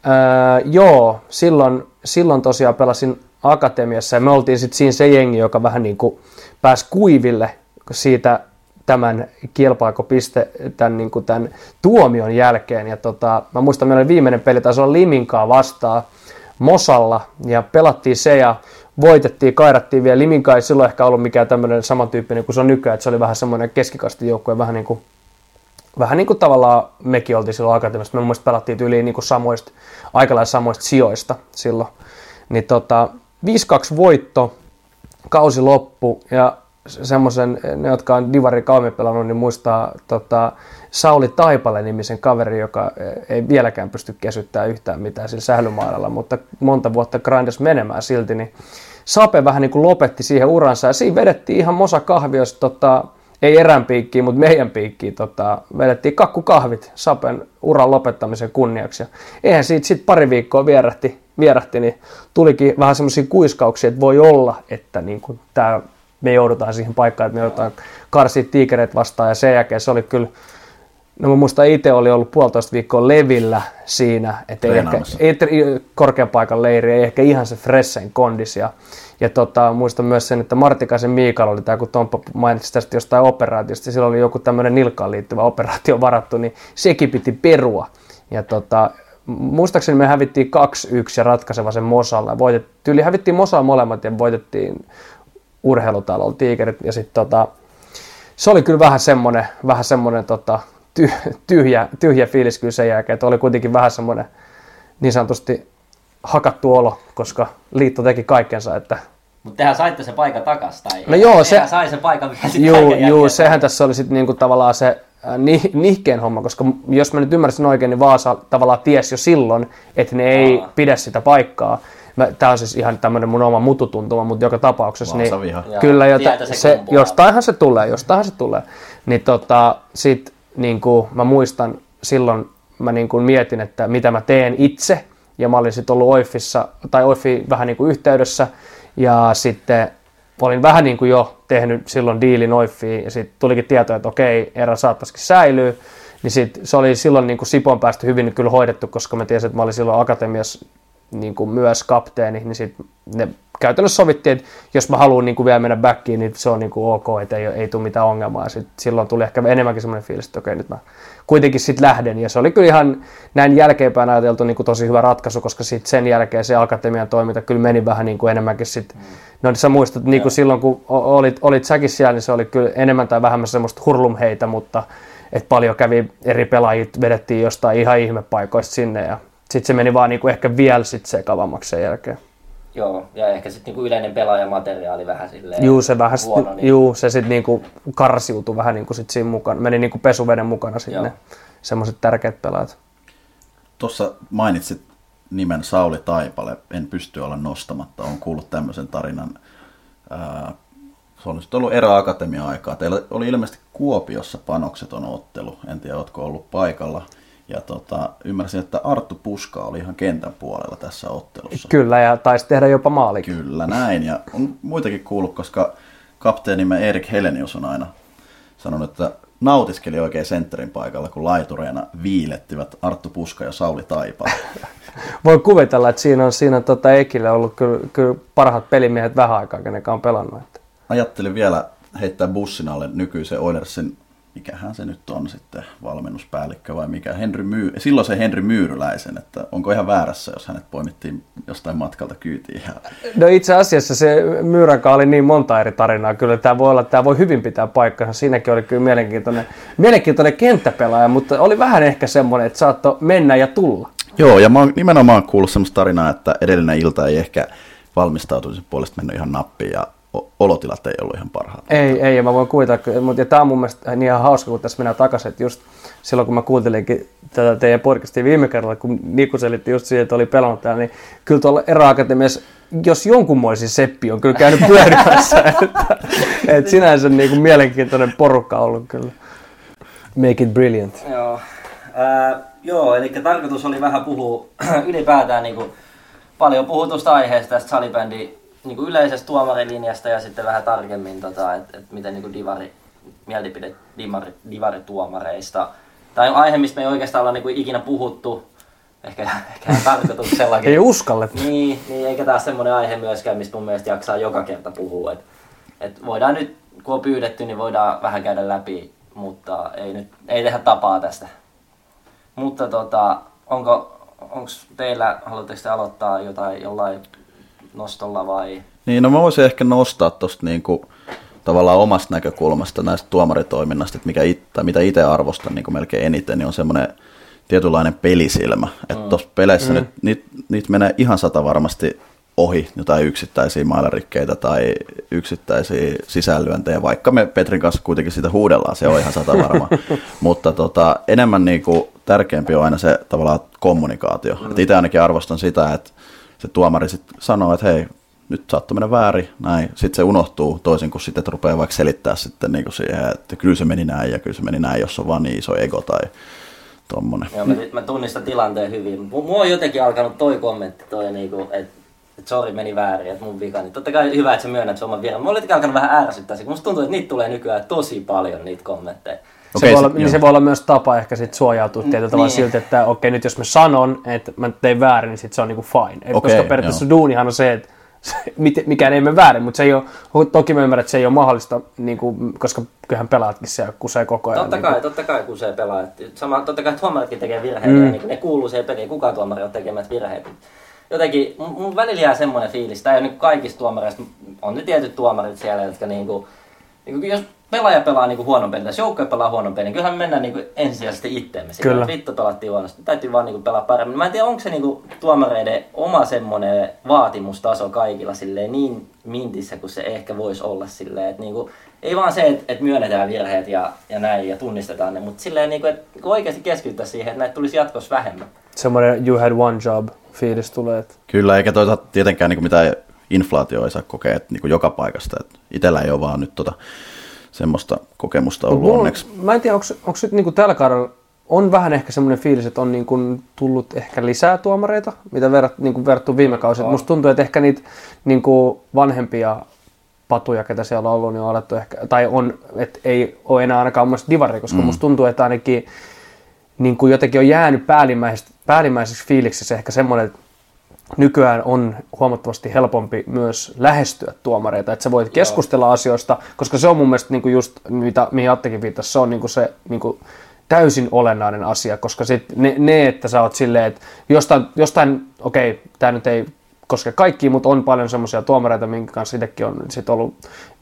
ää, joo, silloin, silloin tosiaan pelasin akatemiassa ja me oltiin sitten siinä se jengi, joka vähän niin kuin pääsi kuiville siitä tämän kilpailukopiste tämän, niin kuin tämän tuomion jälkeen. Ja tota, mä muistan, meillä oli viimeinen peli, taisi olla Liminkaa vastaan Mosalla, ja pelattiin se ja voitettiin, kairattiin vielä. Liminkaa ei silloin ehkä ollut mikään tämmöinen samantyyppinen kuin se on nykyään, että se oli vähän semmoinen keskikastin joukkue, vähän niin kuin vähän niin kuin tavallaan mekin oltiin silloin akatemiassa. Me muista pelattiin yli niin kuin samoista, aika lailla samoista sijoista silloin. Niin tota, 5-2 voitto, kausi loppu ja semmoisen, ne jotka on Divari kauemmin pelannut, niin muistaa tota, Sauli Taipale-nimisen kaveri, joka ei vieläkään pysty kesyttämään yhtään mitään sillä sählymailalla, mutta monta vuotta grindas menemään silti, niin Sape vähän niin kuin lopetti siihen uransa ja siinä vedettiin ihan mosa kahviosta, tota, ei erän piikkiin, mutta meidän piikkiin tota, vedettiin kakkukahvit Sapen uran lopettamisen kunniaksi. Ja eihän siitä sitten pari viikkoa vierähti, vierähti, niin tulikin vähän semmoisia kuiskauksia, että voi olla, että niin kuin tää, me joudutaan siihen paikkaan, että me joudutaan karsia tiikereitä vastaan ja sen jälkeen se oli kyllä No mä muistan itse oli ollut puolitoista viikkoa levillä siinä, että ei ehkä, ei, korkean paikan leiri, ei ehkä ihan se freshen kondis. Ja, ja tota, muistan myös sen, että Martikaisen Miikal oli tämä, kun Tomppa mainitsi tästä jostain operaatiosta, sillä oli joku tämmöinen nilkkaan liittyvä operaatio varattu, niin sekin piti perua. Ja tota, muistaakseni me hävittiin 2-1 ja ratkaiseva sen Mosalla. Voitet, tyyli hävittiin Mosalla molemmat ja voitettiin urheilutalolla tiikerit. Ja sitten tota, se oli kyllä vähän semmoinen, vähän semmoinen tota, tyhjä, tyhjä fiilis kyllä sen jälkeen, että oli kuitenkin vähän semmoinen niin sanotusti hakattu olo, koska liitto teki kaikkensa, että mutta tehän saitte se paikan takas, tai no joo, se, sai sen paikan vielä sitten juu, juu, sehän tässä oli sitten niinku tavallaan se äh, nih, nihkeen homma, koska jos mä nyt ymmärsin oikein, niin Vaasa tavallaan ties jo silloin, että ne ei Aa. pidä sitä paikkaa. Tämä on siis ihan tämmöinen mun oma mututuntuma, mutta joka tapauksessa, niin kyllä, jota, se, se jostainhan se tulee, jostainhan se tulee. Niin tota, sit niin kuin mä muistan silloin mä niin kuin mietin, että mitä mä teen itse, ja mä olin sitten ollut Oifissa, tai Oifi vähän niin kuin yhteydessä, ja sitten olin vähän niin kuin jo tehnyt silloin diilin Oiffiin, ja sitten tulikin tieto, että okei, erä saattaisikin säilyä, niin sit, se oli silloin niin kuin Sipon päästä hyvin kyllä hoidettu, koska mä tiesin, että mä olin silloin akatemiassa niin kuin myös kapteeni, niin sit ne käytännössä sovittiin, että jos mä haluan niin kuin vielä mennä backiin, niin se on niin kuin ok, että ei, ei tule mitään ongelmaa. Sit silloin tuli ehkä enemmänkin semmoinen fiilis, että okei, nyt mä kuitenkin sitten lähden. Ja se oli kyllä ihan näin jälkeenpäin ajateltu niin kuin tosi hyvä ratkaisu, koska sit sen jälkeen se akatemian toiminta kyllä meni vähän niin kuin enemmänkin sitten. No sä muistat, niin kuin silloin kun olit, olit säkin siellä, niin se oli kyllä enemmän tai vähemmän semmoista hurlumheitä, mutta että paljon kävi eri pelaajit, vedettiin jostain ihan ihmepaikoista sinne ja sitten se meni vaan niinku ehkä vielä sit sekavammaksi sen jälkeen. Joo, ja ehkä sitten niinku yleinen pelaajamateriaali vähän silleen Juu, se vähän huono, niin... juu, se sitten niinku karsiutui vähän niinku sit siinä mukana. Meni niinku pesuveden mukana sinne semmoiset tärkeät pelaajat. Tuossa mainitsit nimen Sauli Taipale, en pysty olla nostamatta, on kuullut tämmöisen tarinan. Ää, se on nyt ollut eräakatemia-aikaa. Teillä oli ilmeisesti Kuopiossa panokseton ottelu, en tiedä, oletko ollut paikalla – ja tota, ymmärsin, että Arttu Puska oli ihan kentän puolella tässä ottelussa. Kyllä, ja taisi tehdä jopa maali. Kyllä, näin. Ja on muitakin kuullut, koska kapteenimme Erik Helenius on aina sanonut, että nautiskeli oikein sentterin paikalla, kun laitureena viilettivät Arttu Puska ja Sauli Taipa. Voi kuvitella, että siinä on, siinä on tota Ekille ollut kyllä, kyllä parhaat pelimiehet vähän aikaa, kenen on pelannut. Ajattelin vielä heittää bussin alle nykyisen Oilersin mikähän se nyt on sitten, valmennuspäällikkö vai mikä, Henry Myy, silloin se Henry Myyryläisen, että onko ihan väärässä, jos hänet poimittiin jostain matkalta kyytiin? Ja... No itse asiassa se Myyräkä oli niin monta eri tarinaa, kyllä tämä voi olla, tämä voi hyvin pitää paikkansa, siinäkin oli kyllä mielenkiintoinen, mielenkiintoinen kenttäpelaaja, mutta oli vähän ehkä semmoinen, että saattoi mennä ja tulla. Joo, ja mä oon nimenomaan kuullut semmoista tarinaa, että edellinen ilta ei ehkä valmistautumisen puolesta mennyt ihan nappiin ja olotilat ei ollut ihan parhaat. Ei, ei, ja mä voin kuvitella, mutta tämä on mun mielestä niin ihan hauska, kun tässä mennään takaisin, että just silloin kun mä kuuntelinkin tätä teidän podcastia viime kerralla, kun Niku selitti just siihen, että oli pelannut täällä, niin kyllä tuolla eräakatemiassa, jos jonkunmoisin seppi on kyllä käynyt pyörimässä, että, että sinänsä niin kuin mielenkiintoinen porukka ollut kyllä. Make it brilliant. Joo, äh, joo eli tarkoitus oli vähän puhua ylipäätään niin kuin paljon puhutusta aiheesta tästä salibändi niin kuin yleisestä tuomarilinjasta ja sitten vähän tarkemmin, tota, että et miten niin kuin divari, mielipide divari, divarituomareista. Tämä on aihe, mistä me ei oikeastaan olla niin kuin ikinä puhuttu, ehkä, ehkä tarkoituksellakin. ei uskallettu. Niin, niin, eikä taas semmoinen aihe myöskään, mistä mun mielestä jaksaa joka kerta puhua. Et, et voidaan nyt, kun on pyydetty, niin voidaan vähän käydä läpi, mutta ei nyt ei tehdä tapaa tästä. Mutta tota, onko onko teillä, haluatteko te aloittaa jotain jollain nostolla vai? Niin, no mä voisin ehkä nostaa tuosta niinku, tavallaan omasta näkökulmasta näistä tuomaritoiminnasta, että mikä it, tai mitä itse arvostan niin melkein eniten, niin on semmoinen tietynlainen pelisilmä. Että mm. tuossa peleissä mm. nyt, niitä niit menee ihan sata varmasti ohi jotain yksittäisiä mailarikkeitä tai yksittäisiä sisällöntejä, vaikka me Petrin kanssa kuitenkin sitä huudellaan, se on ihan sata varma. Mutta tota, enemmän niinku, tärkeämpi on aina se tavallaan kommunikaatio. Mm. Itse ainakin arvostan sitä, että se tuomari sitten sanoo, että hei, nyt saattoi mennä väärin, näin. Sitten se unohtuu toisin kuin sitten, että rupeaa vaikka selittää sitten niin kuin siihen, että kyllä se meni näin ja kyllä se meni näin, jos on vaan niin iso ego tai tommonen. Joo, mä, mä tunnistan tilanteen hyvin. Mu- Mua on jotenkin alkanut toi kommentti, toi niinku, että et sori meni väärin, että mun vika. Niin totta kai hyvä, että sä myönnät se oman viran. Mulla oli alkanut vähän ärsyttää se, kun musta tuntuu, että niitä tulee nykyään tosi paljon niitä kommentteja. Se, Okei, voi olla, se- niin joo. se voi olla myös tapa ehkä sit suojautua tietyllä tavalla niin. siltä, että okei nyt jos mä sanon, että mä tein väärin, niin sit se on niinku fine. Et Okei, koska periaatteessa joo. duunihan on se, että se, mit- mikään ei mene väärin, mutta se ei ole, toki mä ymmärrän, että se ei ole mahdollista, niinku, koska kyllähän pelaatkin siellä kusee koko ajan. Totta niinku. kai, totta kai kun se pelaa. Sama, totta kai tuomaritkin tekee virheitä mm. ja niin ne kuuluu siihen peliin. Kukaan tuomari on tekemät virheitä. Jotenkin, mun, mun välillä jää semmoinen fiilis, tai niin kaikista tuomareista, on ne tietyt tuomarit siellä, jotka niinku, niinku jos pelaaja pelaa niinku huonon pelin, tai joukkue pelaa huonon pelin, niin kyllähän me mennään niinku ensisijaisesti itteemme. Sitä, Kyllä. että Vittu pelattiin huonosti, täytyy vaan niinku pelaa paremmin. Mä en tiedä, onko se niinku tuomareiden oma semmoinen vaatimustaso kaikilla silleen niin mintissä kuin se ehkä voisi olla silleen, että niinku, ei vaan se, että, että myönnetään virheet ja, ja näin ja tunnistetaan ne, mutta silleen, niinku, että oikeasti keskitytään siihen, että näitä tulisi jatkossa vähemmän. Semmoinen you had one job fiilis tulee. Että Kyllä, eikä toisaalta tietenkään niin kuin mitään inflaatio ei saa kokea että niin kuin joka paikasta. Että itellä ei ole vaan nyt tota, semmoista kokemusta ollut on- onneksi. Mä en tiedä, onko nyt niinku tällä kaudella on vähän ehkä semmoinen fiilis, että on niinku tullut ehkä lisää tuomareita, mitä verrat, niinku verrattu viime kausi. Musta tuntuu, että ehkä niitä niinku vanhempia patuja, ketä siellä on ollut, niin on alettu ehkä, tai on, että ei ole enää ainakaan mun divari, koska mm. musta tuntuu, että ainakin niin kuin jotenkin on jäänyt päällimmäiseksi, päällimmäiseksi fiiliksessä ehkä semmoinen, että nykyään on huomattavasti helpompi myös lähestyä tuomareita, että sä voit keskustella asioista, koska se on mun mielestä niin kuin just, mitä, mihin Attekin viittasi, se on niin kuin se niin kuin täysin olennainen asia, koska sit ne, ne, että sä oot silleen, että jostain, jostain okei, okay, tämä nyt ei koske kaikkia, mutta on paljon semmoisia tuomareita, minkä kanssa itsekin on sit ollut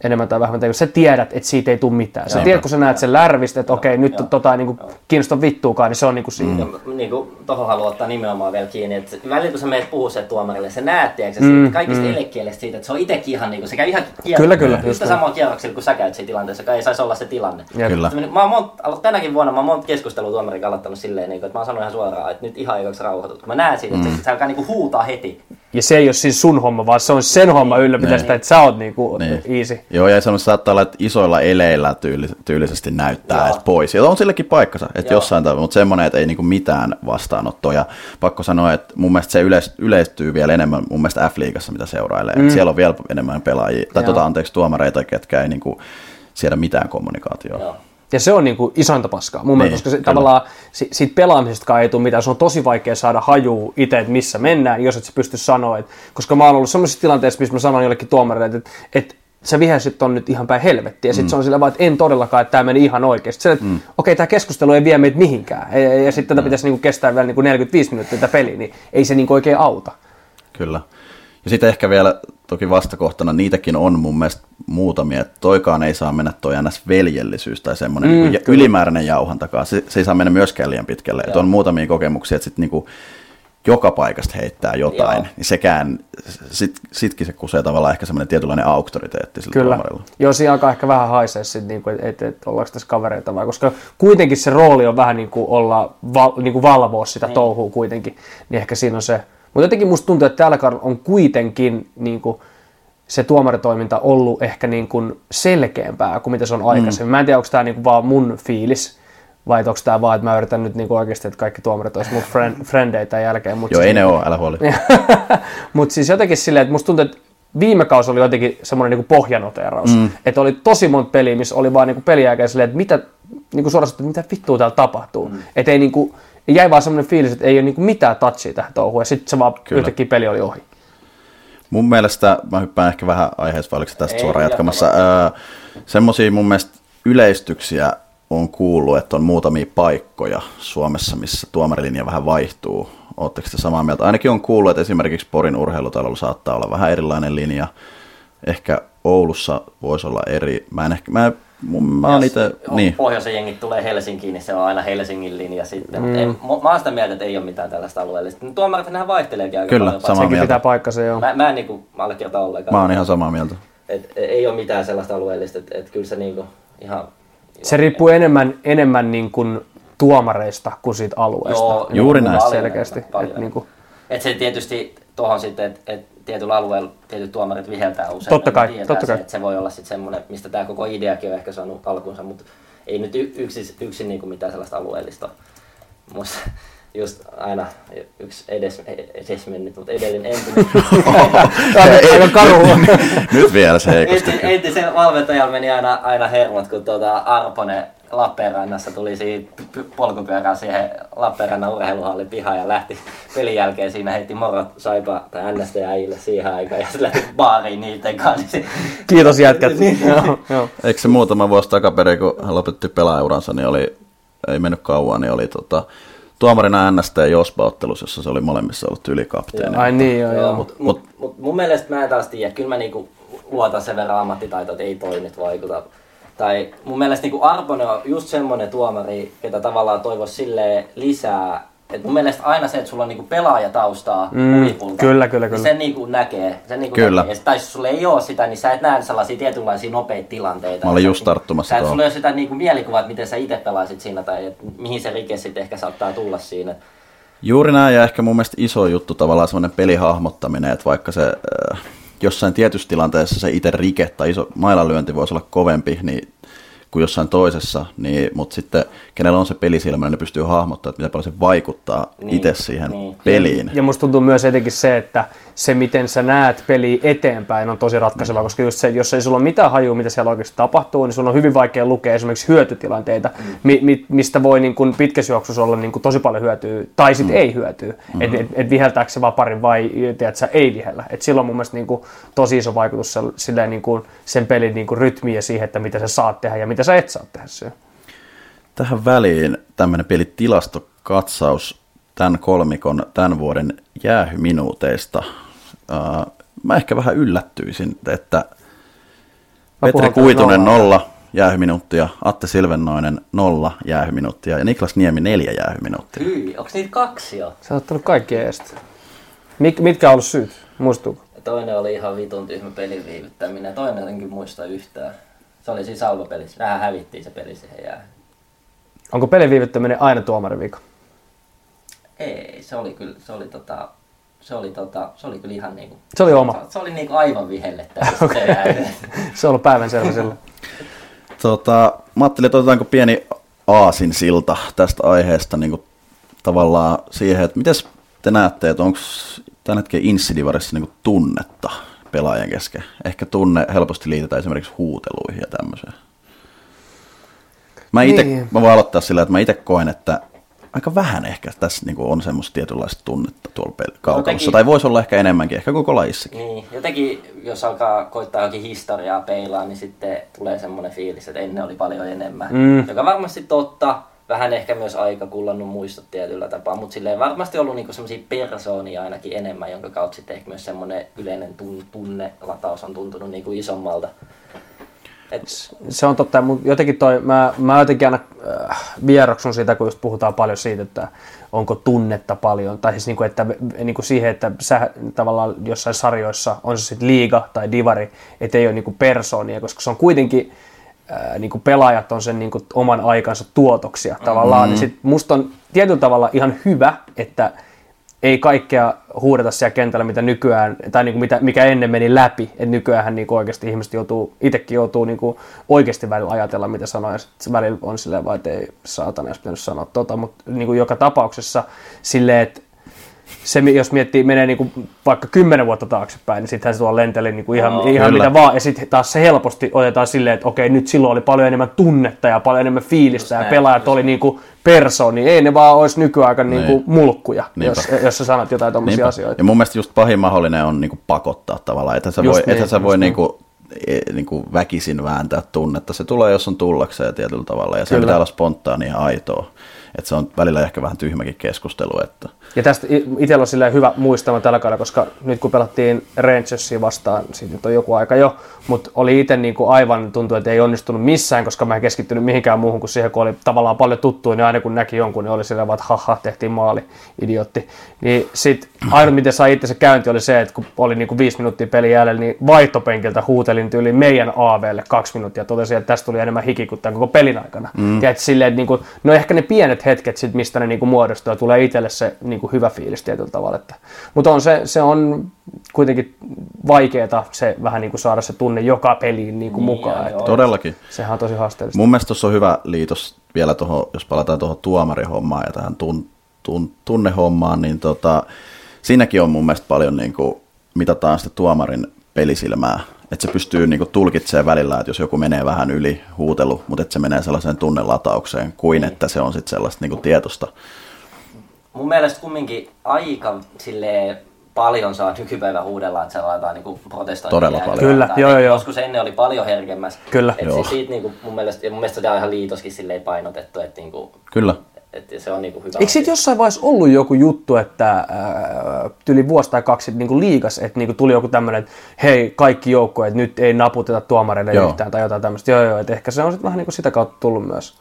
enemmän tai vähemmän, sä tiedät, että siitä ei tule mitään. Sä tiedät, kun sä näet sen lärvistä, että okei, nyt Joo. tota ei niinku kiinnosta vittuukaan, niin se on niinku siinä. Ja niin kuin, tohon haluan ottaa nimenomaan vielä kiinni, että välillä kun sä meet puhuu se tuomarille, sä näet tiedätkö, mm, kaikista mm. elekielestä siitä, että se on itekin ihan niin kuin, se käy ihan kierroksilla. Kyllä, kyllä, just Yhtä samaa kierroksilla, kun sä käyt siinä tilanteessa, joka ei saisi olla se tilanne. Jep. Kyllä. Mä oon monta, tänäkin vuonna mä oon monta keskustelua tuomarin kanssa aloittanut silleen, niin kuin, että mä oon sanonut ihan suoraan, että nyt ihan aikaksi rauhoitut. Kun mä näen siitä, että se, se alkaa niin kuin huutaa heti. Ja se ei ole siis sun homma, vaan se on sen homma ylläpitää Niin. sitä, että sä oot niinku Niin. easy. Joo, ja semmoista saattaa olla, että isoilla eleillä tyyli, tyylisesti näyttää edes pois. Ja on sillekin paikkansa, että Joo. jossain tavalla, mutta semmoinen, että ei niinku mitään vastaanottoa. Ja pakko sanoa, että mun mielestä se yleis, yleistyy vielä enemmän mun mielestä F-liigassa, mitä seurailee. Mm. Siellä on vielä enemmän pelaajia, tai Joo. tota, anteeksi, tuomareita, ketkä ei niinku siedä mitään kommunikaatiota. Joo. Ja se on niinku isointa paskaa mun Niin, mielestä, koska se, kyllä. tavallaan si, siitä pelaamisestakaan ei tule mitään. Se on tosi vaikea saada hajuu itse, että missä mennään, jos et sä pysty sanoa. Et, koska mä oon ollut sellaisessa tilanteessa, missä mä sanon jollekin tuomarille, että, että, sä vihäsit ton nyt ihan päin helvettiä. Ja sitten mm. se on sillä vaan, että en todellakaan, että tämä meni ihan oikeasti. Se, että mm. okei, tämä keskustelu ei vie meitä mihinkään. Ja, ja sitten tätä pitäisi niinku kestää vielä niinku 45 minuuttia tätä peliä, niin ei se niinku oikein auta. Kyllä. Ja sitten ehkä vielä toki vastakohtana, niitäkin on mun mielestä muutamia, että toikaan ei saa mennä toi NS-veljellisyys tai semmoinen mm, niin ylimääräinen jauhan takaa. Se, se ei saa mennä myöskään liian pitkälle. Että on muutamia kokemuksia, että sitten niinku joka paikasta heittää jotain, Joo. niin sekään, sit, sitkin se kusee tavallaan ehkä semmoinen tietynlainen auktoriteetti sillä Kyllä. tuomarilla. Joo, siinä alkaa ehkä vähän haisee sitten, niin että et, et, ollaanko tässä kavereita vai, koska kuitenkin se rooli on vähän niin kuin olla, val, niin kuin valvoa sitä niin. touhua kuitenkin, niin ehkä siinä on se. Mutta jotenkin musta tuntuu, että tällä kaudella on kuitenkin niin kuin, se tuomaritoiminta ollut ehkä niin kuin selkeämpää kuin mitä se on aikaisemmin. Mm. Mä en tiedä, onko tämä niin kuin vaan mun fiilis, vai onko tämä vaan, että mä yritän nyt niin kuin oikeasti, että kaikki tuomarit olisi mun friend, frendeitä jälkeen. Mut Joo, siis ei ne ole, älä huoli. mutta siis jotenkin silleen, että musta tuntuu, että viime kausi oli jotenkin semmoinen niinku pohjanoteeraus. Mm. Että oli tosi monta peliä, missä oli vaan niinku peliä jälkeen silleen, että mitä, niinku suoraan sanottuna, mitä vittua täällä tapahtuu. Mm. Että ei niinku, jäi vaan semmoinen fiilis, että ei ole niinku mitään touchia tähän touhuun. Ja sitten se vaan Kyllä. yhtäkkiä peli oli ohi. Mun mielestä, mä hyppään ehkä vähän aiheessa, vai oliko se tästä Ei, suoraan jatka jatkamassa, öö, semmoisia mun mielestä yleistyksiä on kuullut, että on muutamia paikkoja Suomessa, missä tuomarilinja vähän vaihtuu. Oletteko te samaa mieltä? Ainakin on kuullut, että esimerkiksi Porin urheilutalolla saattaa olla vähän erilainen linja. Ehkä Oulussa voisi olla eri. Mä en ehkä, mä, mun, mä oon itse, niin. Pohjoisen jengit tulee Helsinkiin, niin se on aina Helsingin linja sitten. Mm. En, mä oon sitä mieltä, että ei ole mitään tällaista alueellista. Tuomarit nehän vaihteleekin aika Kyllä, paljon. samaa Sekin mieltä. pitää paikkansa, joo. Mä, mä en niinku allekirjoita ollenkaan. Mä oon ihan samaa mieltä. Et, ei ole mitään sellaista alueellista, että et kyllä se niinku ihan... Se riippuu enemmän, enemmän niin kuin tuomareista kuin siitä alueesta. Joo, Juuri näin. Selkeästi. paljon Et niinku- Et se tietysti tuohon sitten, että et tietyllä alueella tietyt tuomarit viheltää usein. Totta kai, tietää totta se, kai. että se voi olla sitten semmoinen, mistä tämä koko ideakin on ehkä saanut alkunsa, mutta ei nyt yksin, yksin niin kuin mitään sellaista alueellista. Musta just aina yksi edes, edes mennyt, mutta edellinen entinen, Aika karu. Nyt vielä se heikosti. enti, entisen valmentajalla meni aina, aina hermot, kun tuota Arponen Lappeenrannassa tuli siitä py- polkupyörään siihen Lappeenrannan urheiluhallin pihaan ja lähti pelin jälkeen siinä heitti morot saipa tai NST äijille siihen aikaan ja sitten lähti baariin niiden kanssa. Niin Kiitos jätkät. joo, joo. Eikö se muutama vuosi takaperin, kun hän lopetti pelaajauransa, niin oli, ei mennyt kauan, niin oli tota, tuomarina NST Jospa-ottelussa, jossa se oli molemmissa ollut ylikapteeni. Ai niin, joo, Joo, joo. mutta mut, mut mun mielestä mä en taas tiedä. Kyllä mä niinku luotan sen verran ammattitaitoa, että ei toi nyt vaikuta. Tai mun mielestä niinku Arponen on just semmonen tuomari, ketä tavallaan toivoisi silleen lisää. Et mun mielestä aina se, että sulla on niinku pelaajataustaa Mm, huipulta, kyllä, kyllä, niin kyllä. sen niinku näkee. Sen niinku Kyllä. Näkee. Tai jos sulla ei ole sitä, niin sä et näe sellaisia tietynlaisia nopeita tilanteita. Mä olin just sä- tarttumassa Sä tuohon. sulla ei ole sitä niinku mielikuvaa, että miten sä itse pelaisit siinä tai et mihin se rike sitten ehkä saattaa tulla siinä. Juuri näin, ja ehkä mun mielestä iso juttu tavallaan semmoinen pelihahmottaminen, että vaikka se äh, jossain tietyssä tilanteessa se itse rike tai iso mailanlyönti voisi olla kovempi niin, kuin jossain toisessa, niin, mutta sitten kenellä on se pelisilmä, niin ne pystyy hahmottamaan, että miten paljon se vaikuttaa Niin, itse siihen niin. peliin. Ja musta tuntuu myös etenkin se, että se miten sä näet peliä eteenpäin on tosi ratkaisevaa, koska just se, että jos ei sulla ole mitään hajua, mitä siellä oikeasti tapahtuu, niin sun on hyvin vaikea lukea esimerkiksi hyötytilanteita, mi- mi- mistä voi niin kuin pitkässä juoksussa olla niin kuin tosi paljon hyötyä, tai sitten ei hyötyä. Mm. Että et, et viheltääkö se vaan parin vai tiedätkö, ei vihellä. Et silloin on mun mielestä niin kuin tosi iso vaikutus silleen niin kuin sen pelin niin kuin rytmiin ja siihen, että mitä sä saat tehdä ja mitä sä et saa tehdä siellä. Tähän väliin tämmöinen pieni tilastokatsaus tämän kolmikon tämän vuoden jäähyminuuteista. Uh, mä ehkä vähän yllättyisin, että Petri Kuitunen nolla jäähyminuuttia, Atte Silvennoinen nolla jäähyminuuttia ja Niklas Niemi neljä jäähyminuuttia. Hyi, onko niitä kaksi jo? Sä oot ottanut kaikki eestä. Mik, mitkä on ollut syyt? Muistuuko? Toinen oli ihan vitun tyhmä pelin viivyttäminen. Toinen enkin muista yhtään. Se oli siinä salvapelissä. Vähän hävittiin se peli siihen jää. Onko pelin viivyttäminen aina tuomarivika? Ei, se oli kyllä, se oli tota, se oli tota, se oli kyllä ihan niinku... Se oli oma. Se, se oli niinku aivan vihellettä. okay. Se on ollut päivän selvä sillä. Tota, mä ajattelin, että otetaanko pieni aasin silta tästä aiheesta niin kuin tavallaan siihen, että miten te näette, että onko tämän hetken Insidivarissa niin tunnetta pelaajien kesken? Ehkä tunne helposti liitetään esimerkiksi huuteluihin ja tämmöiseen. Mä, ite, Niin. mä voin aloittaa sillä, että mä itse koen, että aika vähän ehkä tässä niin on semmoista tietynlaista tunnetta tuolla pel- kaukalossa. Jotenkin- Tai voisi olla ehkä enemmänkin, ehkä koko lajissakin. Niin, jotenkin jos alkaa koittaa jokin historiaa peilaa, niin sitten tulee semmoinen fiilis, että ennen oli paljon enemmän. Mm. Joka varmasti totta, vähän ehkä myös aika kullannut muistot tietyllä tapaa, mutta silleen varmasti ollut niinku semmoisia persoonia ainakin enemmän, jonka kautta sitten ehkä myös semmoinen yleinen tun- tunnelataus on tuntunut niinku isommalta. Et, Se on totta, mutta jotenkin toi, mä, mä jotenkin aina äh, vieroksun sitä, kun just puhutaan paljon siitä, että onko tunnetta paljon, tai siis niinku, että, niinku siihen, että sä tavallaan jossain sarjoissa, on se sitten liiga tai divari, että ei ole niinku persoonia, koska se on kuitenkin äh, niinku pelaajat on sen niinku oman aikansa tuotoksia tavallaan, niin sit musta on tietyllä tavalla ihan hyvä, että ei kaikkea huudeta siellä kentällä, mitä nykyään, tai niin kuin mitä, mikä ennen meni läpi. Et nykyään niin kuin oikeasti ihmiset joutuu, itsekin joutuu niin kuin oikeasti välillä ajatella, mitä sanoo, ja sitten välillä on silleen vaan, että ei saatana, olisi pitänyt sanoa tota, mutta niin kuin joka tapauksessa silleen, että se, jos miettii, menee niin kuin vaikka kymmenen vuotta taaksepäin, niin sittenhän se tuolla lenteli niin kuin ihan, Joo, ihan kyllä. mitä vaan. Ja sitten taas se helposti otetaan silleen, että okei, nyt silloin oli paljon enemmän tunnetta ja paljon enemmän fiilistä ja näin, pelaajat just oli niin kuin persooni. Ei ne vaan olisi nykyaika niin kuin Niin. mulkkuja, Niinpä. jos, jos sä sanot jotain Niinpä. asioita. Ja mun mielestä just pahin mahdollinen on niinku pakottaa tavallaan, että sä Just voi, niin, että sä just voi niin. niinku, e- niinku väkisin vääntää tunnetta. Se tulee, jos on tullakseen tietyllä tavalla, ja se Kyllä. pitää olla spontaania aitoa. Että se on välillä ehkä vähän tyhmäkin keskustelu. Että... Ja tästä itsellä on silleen hyvä muistama tällä kaudella, koska nyt kun pelattiin Rangersia vastaan, siitä nyt on joku aika jo, mutta oli itse niin kuin aivan tuntuu, että ei onnistunut missään, koska mä en keskittynyt mihinkään muuhun kuin siihen, kun oli tavallaan paljon tuttuja, niin aina kun näki jonkun, niin oli silleen vaan, että haha, tehtiin maali, idiotti. Niin sit ainut miten sai itse se käynti oli se, että kun oli niin kuin viisi minuuttia pelin jäljellä, niin vaihtopenkiltä huutelin tyyli meidän AVlle kaksi minuuttia. Totesin, että tästä tuli enemmän hiki kuin tämän koko pelin aikana. Mm. Tiedätkö, silleen, että niin kuin, no ehkä ne pienet oikeat hetket, sit, mistä ne niinku muodostuu ja tulee itselle se niinku hyvä fiilis tietyllä tavalla. Että, mutta on se, se on kuitenkin vaikeaa se vähän niinku saada se tunne joka peliin niinku Niin, mukaan. joo, että. Todellakin. sehän on tosi haasteellista. Mun mielestä tuossa on hyvä liitos vielä tuohon, jos palataan tuohon tuomarihommaan ja tähän tun, tun, tunnehommaan, niin tota, siinäkin on mun mielestä paljon niin kuin, mitataan sitä tuomarin pelisilmää. Että se pystyy niin kuin, tulkitsemaan välillä, että jos joku menee vähän yli huutelu, mutta että se menee sellaiseen tunnelataukseen, kuin että se on sitten sellaista niin kuin, tietosta. Mun mielestä kumminkin aika silleen paljon saa nykypäivä huudella, että se laitetaan niinku protestointia. Todella paljon. Kyllä, jotain. joo, joo, joo. Joskus ennen oli paljon herkemmäs. Kyllä. Et Joo. sit siitä niinku mun mielestä, ja mun mielestä tämä on ihan liitoskin silleen painotettu, että niinku, Kyllä. Et se on niinku hyvä. Eikö siitä jossain vaiheessa ollut joku juttu, että ää, tyli vuosi tai kaksi niin kuin liigas, että niin kuin tuli joku tämmöinen, että hei, kaikki joukkoja, että nyt ei naputeta tuomareille Joo. yhtään tai jotain tämmöistä. Joo, joo, että ehkä se on sitten vähän niin kuin sitä kautta tullut myös.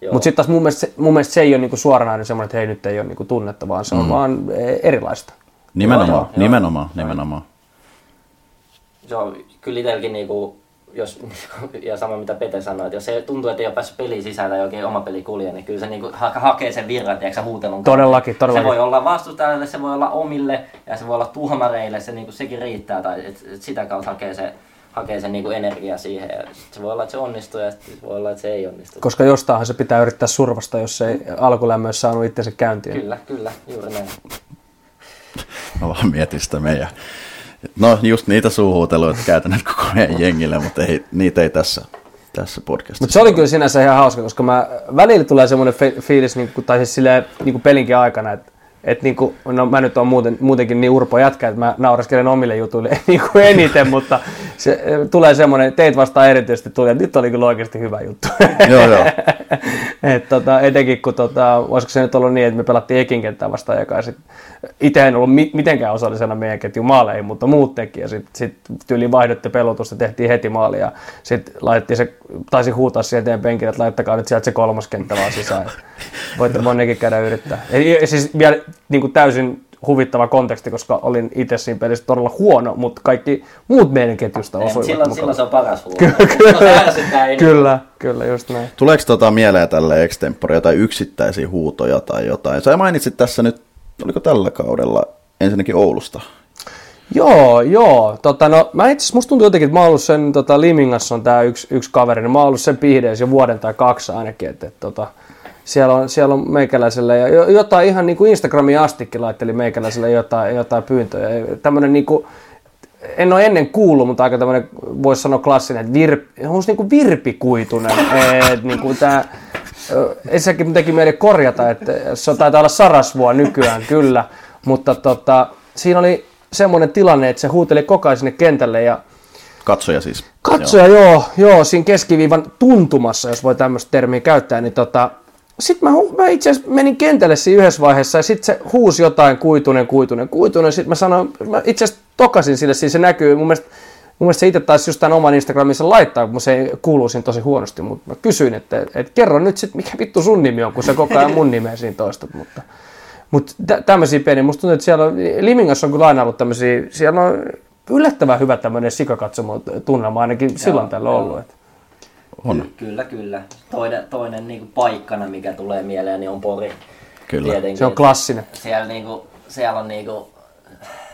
Joo. Mutta sitten taas mun mielestä, se, mun mielestä se ei ole niin kuin suoranainen semmoinen, että hei, nyt ei ole niin kuin tunnetta, vaan se on mm. vaan eh, erilaista. Nimenomaan, Joo, joo, joo. nimenomaan, nimenomaan. Se on kyllä itselläkin niinku, jos, ja sama mitä Pete sanoi, että jos se tuntuu, että ei ole päässyt peliin sisään tai oikein oma peli kulje, niin kyllä se niinku ha- hakee sen virran, tiedätkö, huutelun. Todellakin, todellakin. Se voi olla vastustajalle, se voi olla omille ja se voi olla tuomareille, se niinku, sekin riittää. Tai et, et sitä kautta hakee se, hakee sen niinku energia siihen. Ja se voi olla, että se onnistuu ja sit voi olla, että se ei onnistu. Koska jostainhan se pitää yrittää survasta, jos ei alkulämmössä saanut itsensä käyntiin. Kyllä, kyllä, juuri näin. Mä vaan mietin sitä meidän... No just niitä suuhuuteluita käytän nyt koko meidän jengille, mutta ei, niitä ei tässä, tässä podcastissa. Mutta se oli kyllä sinänsä ihan hauska, koska mä, välillä tulee semmoinen fi- fiilis, niin kuin, tai siis silleen, niin kuin pelinkin aikana, että et niin kuin, no mä nyt oon muuten, muutenkin niin urpo jätkä, että mä nauraskelen omille jutuille niin kuin eniten, mutta se, eh, tulee semmoinen, teit vastaan erityisesti tuli, että nyt oli kyllä oikeasti hyvä juttu. Joo, joo. Et tota, etenkin kun, tota, olisiko se nyt ollut niin, että me pelattiin Ekin kenttää vastaan, joka itse en ollut mi- mitenkään osallisena meidän ketjun maaleihin, mutta muut teki ja sitten sit tyyliin vaihdotte pelotusta, tehtiin heti maali ja sitten laitettiin se, taisi huutaa siihen teidän penkille, että laittakaa nyt sieltä se kolmas kenttä vaan sisään. Voitte monnekin käydä yrittää. Eli siis vielä niin kuin täysin huvittava konteksti, koska olin itse siinä pelissä todella huono, mutta kaikki muut meidän ketjusta mut osuivat silloin, mukaan. silloin se on paras ärsyttää eniten. Kyllä, kyllä, just näin. Tuleeko tota mieleen tälle extempore jotain yksittäisiä huutoja tai jotain? Sä mainitsit tässä nyt, oliko tällä kaudella ensinnäkin Oulusta? Joo, joo. Tota, no, mä itse asiassa, musta tuntuu jotenkin, että mä oon ollut sen, tota, Limingassa on tää yksi, yksi kaveri, niin mä oon ollut sen pihdeessä jo vuoden tai kaksi ainakin, että, että tota, siellä on, siellä on meikäläiselle ja jo- jotain ihan niin kuin Instagramiin astikin laitteli meikäläiselle jotain, jotain pyyntöjä. Tämmönen niin kuin, en ole ennen kuullut, mutta aika tämmöinen, voisi sanoa klassinen, että virp, on niin kuin virpikuitunen. että niin kuin tää, ö, ensinnäkin teki meille korjata, että se on- taitaa olla sarasvua nykyään kyllä, mutta tota, siinä oli semmoinen tilanne, että se huuteli koko ajan sinne kentälle ja Katsoja siis. Katsoja, joo. joo, joo, siinä keskiviivan tuntumassa, jos voi tämmöistä termiä käyttää, niin tota, sitten mä, mä itse asiassa menin kentälle siinä yhdessä vaiheessa ja sitten se huusi jotain kuitunen, kuitunen, kuitunen. Sitten mä sanoin, mä itse asiassa tokasin sille, siis se näkyy, mun mielestä, mun mielestä se itse taisi just tämän oman Instagramissa laittaa, kun se kuuluu siinä tosi huonosti, mutta mä kysyin, että, että kerro nyt sitten, mikä vittu sun nimi on, kun sä koko ajan mun nimeä siinä toistat, mutta mutta tä- tämmöisiä pieniä, musta tuntuu, että siellä on, Limingassa on kyllä aina ollut tämmöisiä, siellä on yllättävän hyvä tämmöinen sikakatsomo tunnelma ainakin silloin tällä ollut. Että. On, Kyllä, kyllä. Toinen, toinen niinku paikkana, mikä tulee mieleen, niin on Pori. kyllä. Tietenkin, Se on klassinen. Siellä, niinku, siellä on niinku,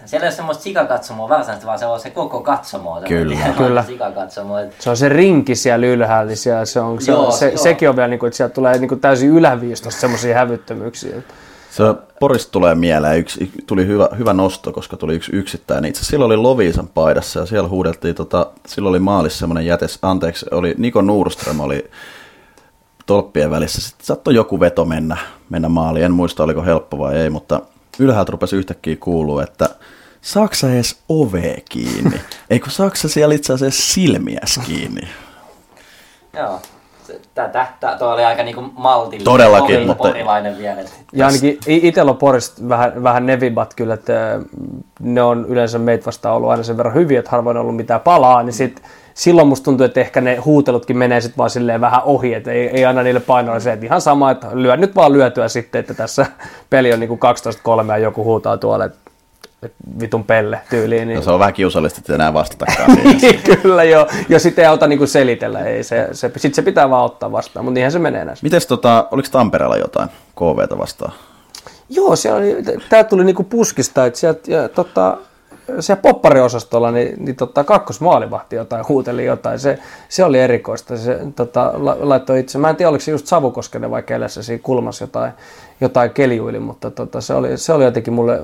siellä ei ole semmoista sikakatsomoa varsinaisesti, vaan se on se koko katsomo. se Kyllä. on Kyllä. Sikakatsomo. Se on se rinki siellä ylhäällä, niin siellä se on, se, Joo, se, joo. sekin on vielä, niin kuin, että sieltä tulee niin kuin täysin yläviistosta semmoisia hävyttömyyksiä. Se Porista tulee mieleen, yksi, tuli hyvä, hyvä nosto, koska tuli yksi yksittäinen. Itse asiassa silloin oli Loviisan paidassa ja siellä huudeltiin, tota, silloin oli maalissa semmoinen jätes, anteeksi, oli Niko Nurström oli tolppien välissä. Sitten saattoi joku veto mennä, mennä maaliin, en muista oliko helppo vai ei, mutta ylhäältä rupesi yhtäkkiä kuulua, että Saksa edes ove kiinni. Eikö Saksa siellä itse asiassa silmiäs kiinni? joo. Tätä, toi oli aika niinku maltillinen. Todellakin, mutta- Porilainen vielä. Ja ainakin itsellä on Porista vähän, vähän ne vibat kyllä, että äh, ne on yleensä meitä vastaan ollut aina sen verran hyviä, että harvoin on ollut mitään palaa, niin sit, silloin musta tuntuu, että ehkä ne huutelutkin menee sitten vaan silleen vähän ohi, että ei, ei aina niille painoilla se, että ihan sama, että lyö nyt vaan lyötyä sitten, että tässä peli on niinku 12-3 ja joku huutaa tuolla, että että vitun pelle tyyliin. Niin... No, se on vähän kiusallista, että enää vastatakaan siihen. Kyllä joo, ja sitten ei auta niinku selitellä, ei se, se, sit se pitää vaan ottaa vastaan, mutta niinhän se menee näissä. Mites tota, oliko Tampereella jotain KVtä vastaan? Joo, siellä oli, tää tuli niinku puskista, että sieltä, ja, tota, siellä poppariosastolla niin, niin tota, kakkosmaalivahti jotain huuteli jotain. Se, se oli erikoista. Se tota, la, laittoi itse, mä en tiedä oliko se just Savukoskenen vai kelessä siinä kulmassa jotain, jotain keljuili, mutta tota, se, oli, se oli jotenkin mulle,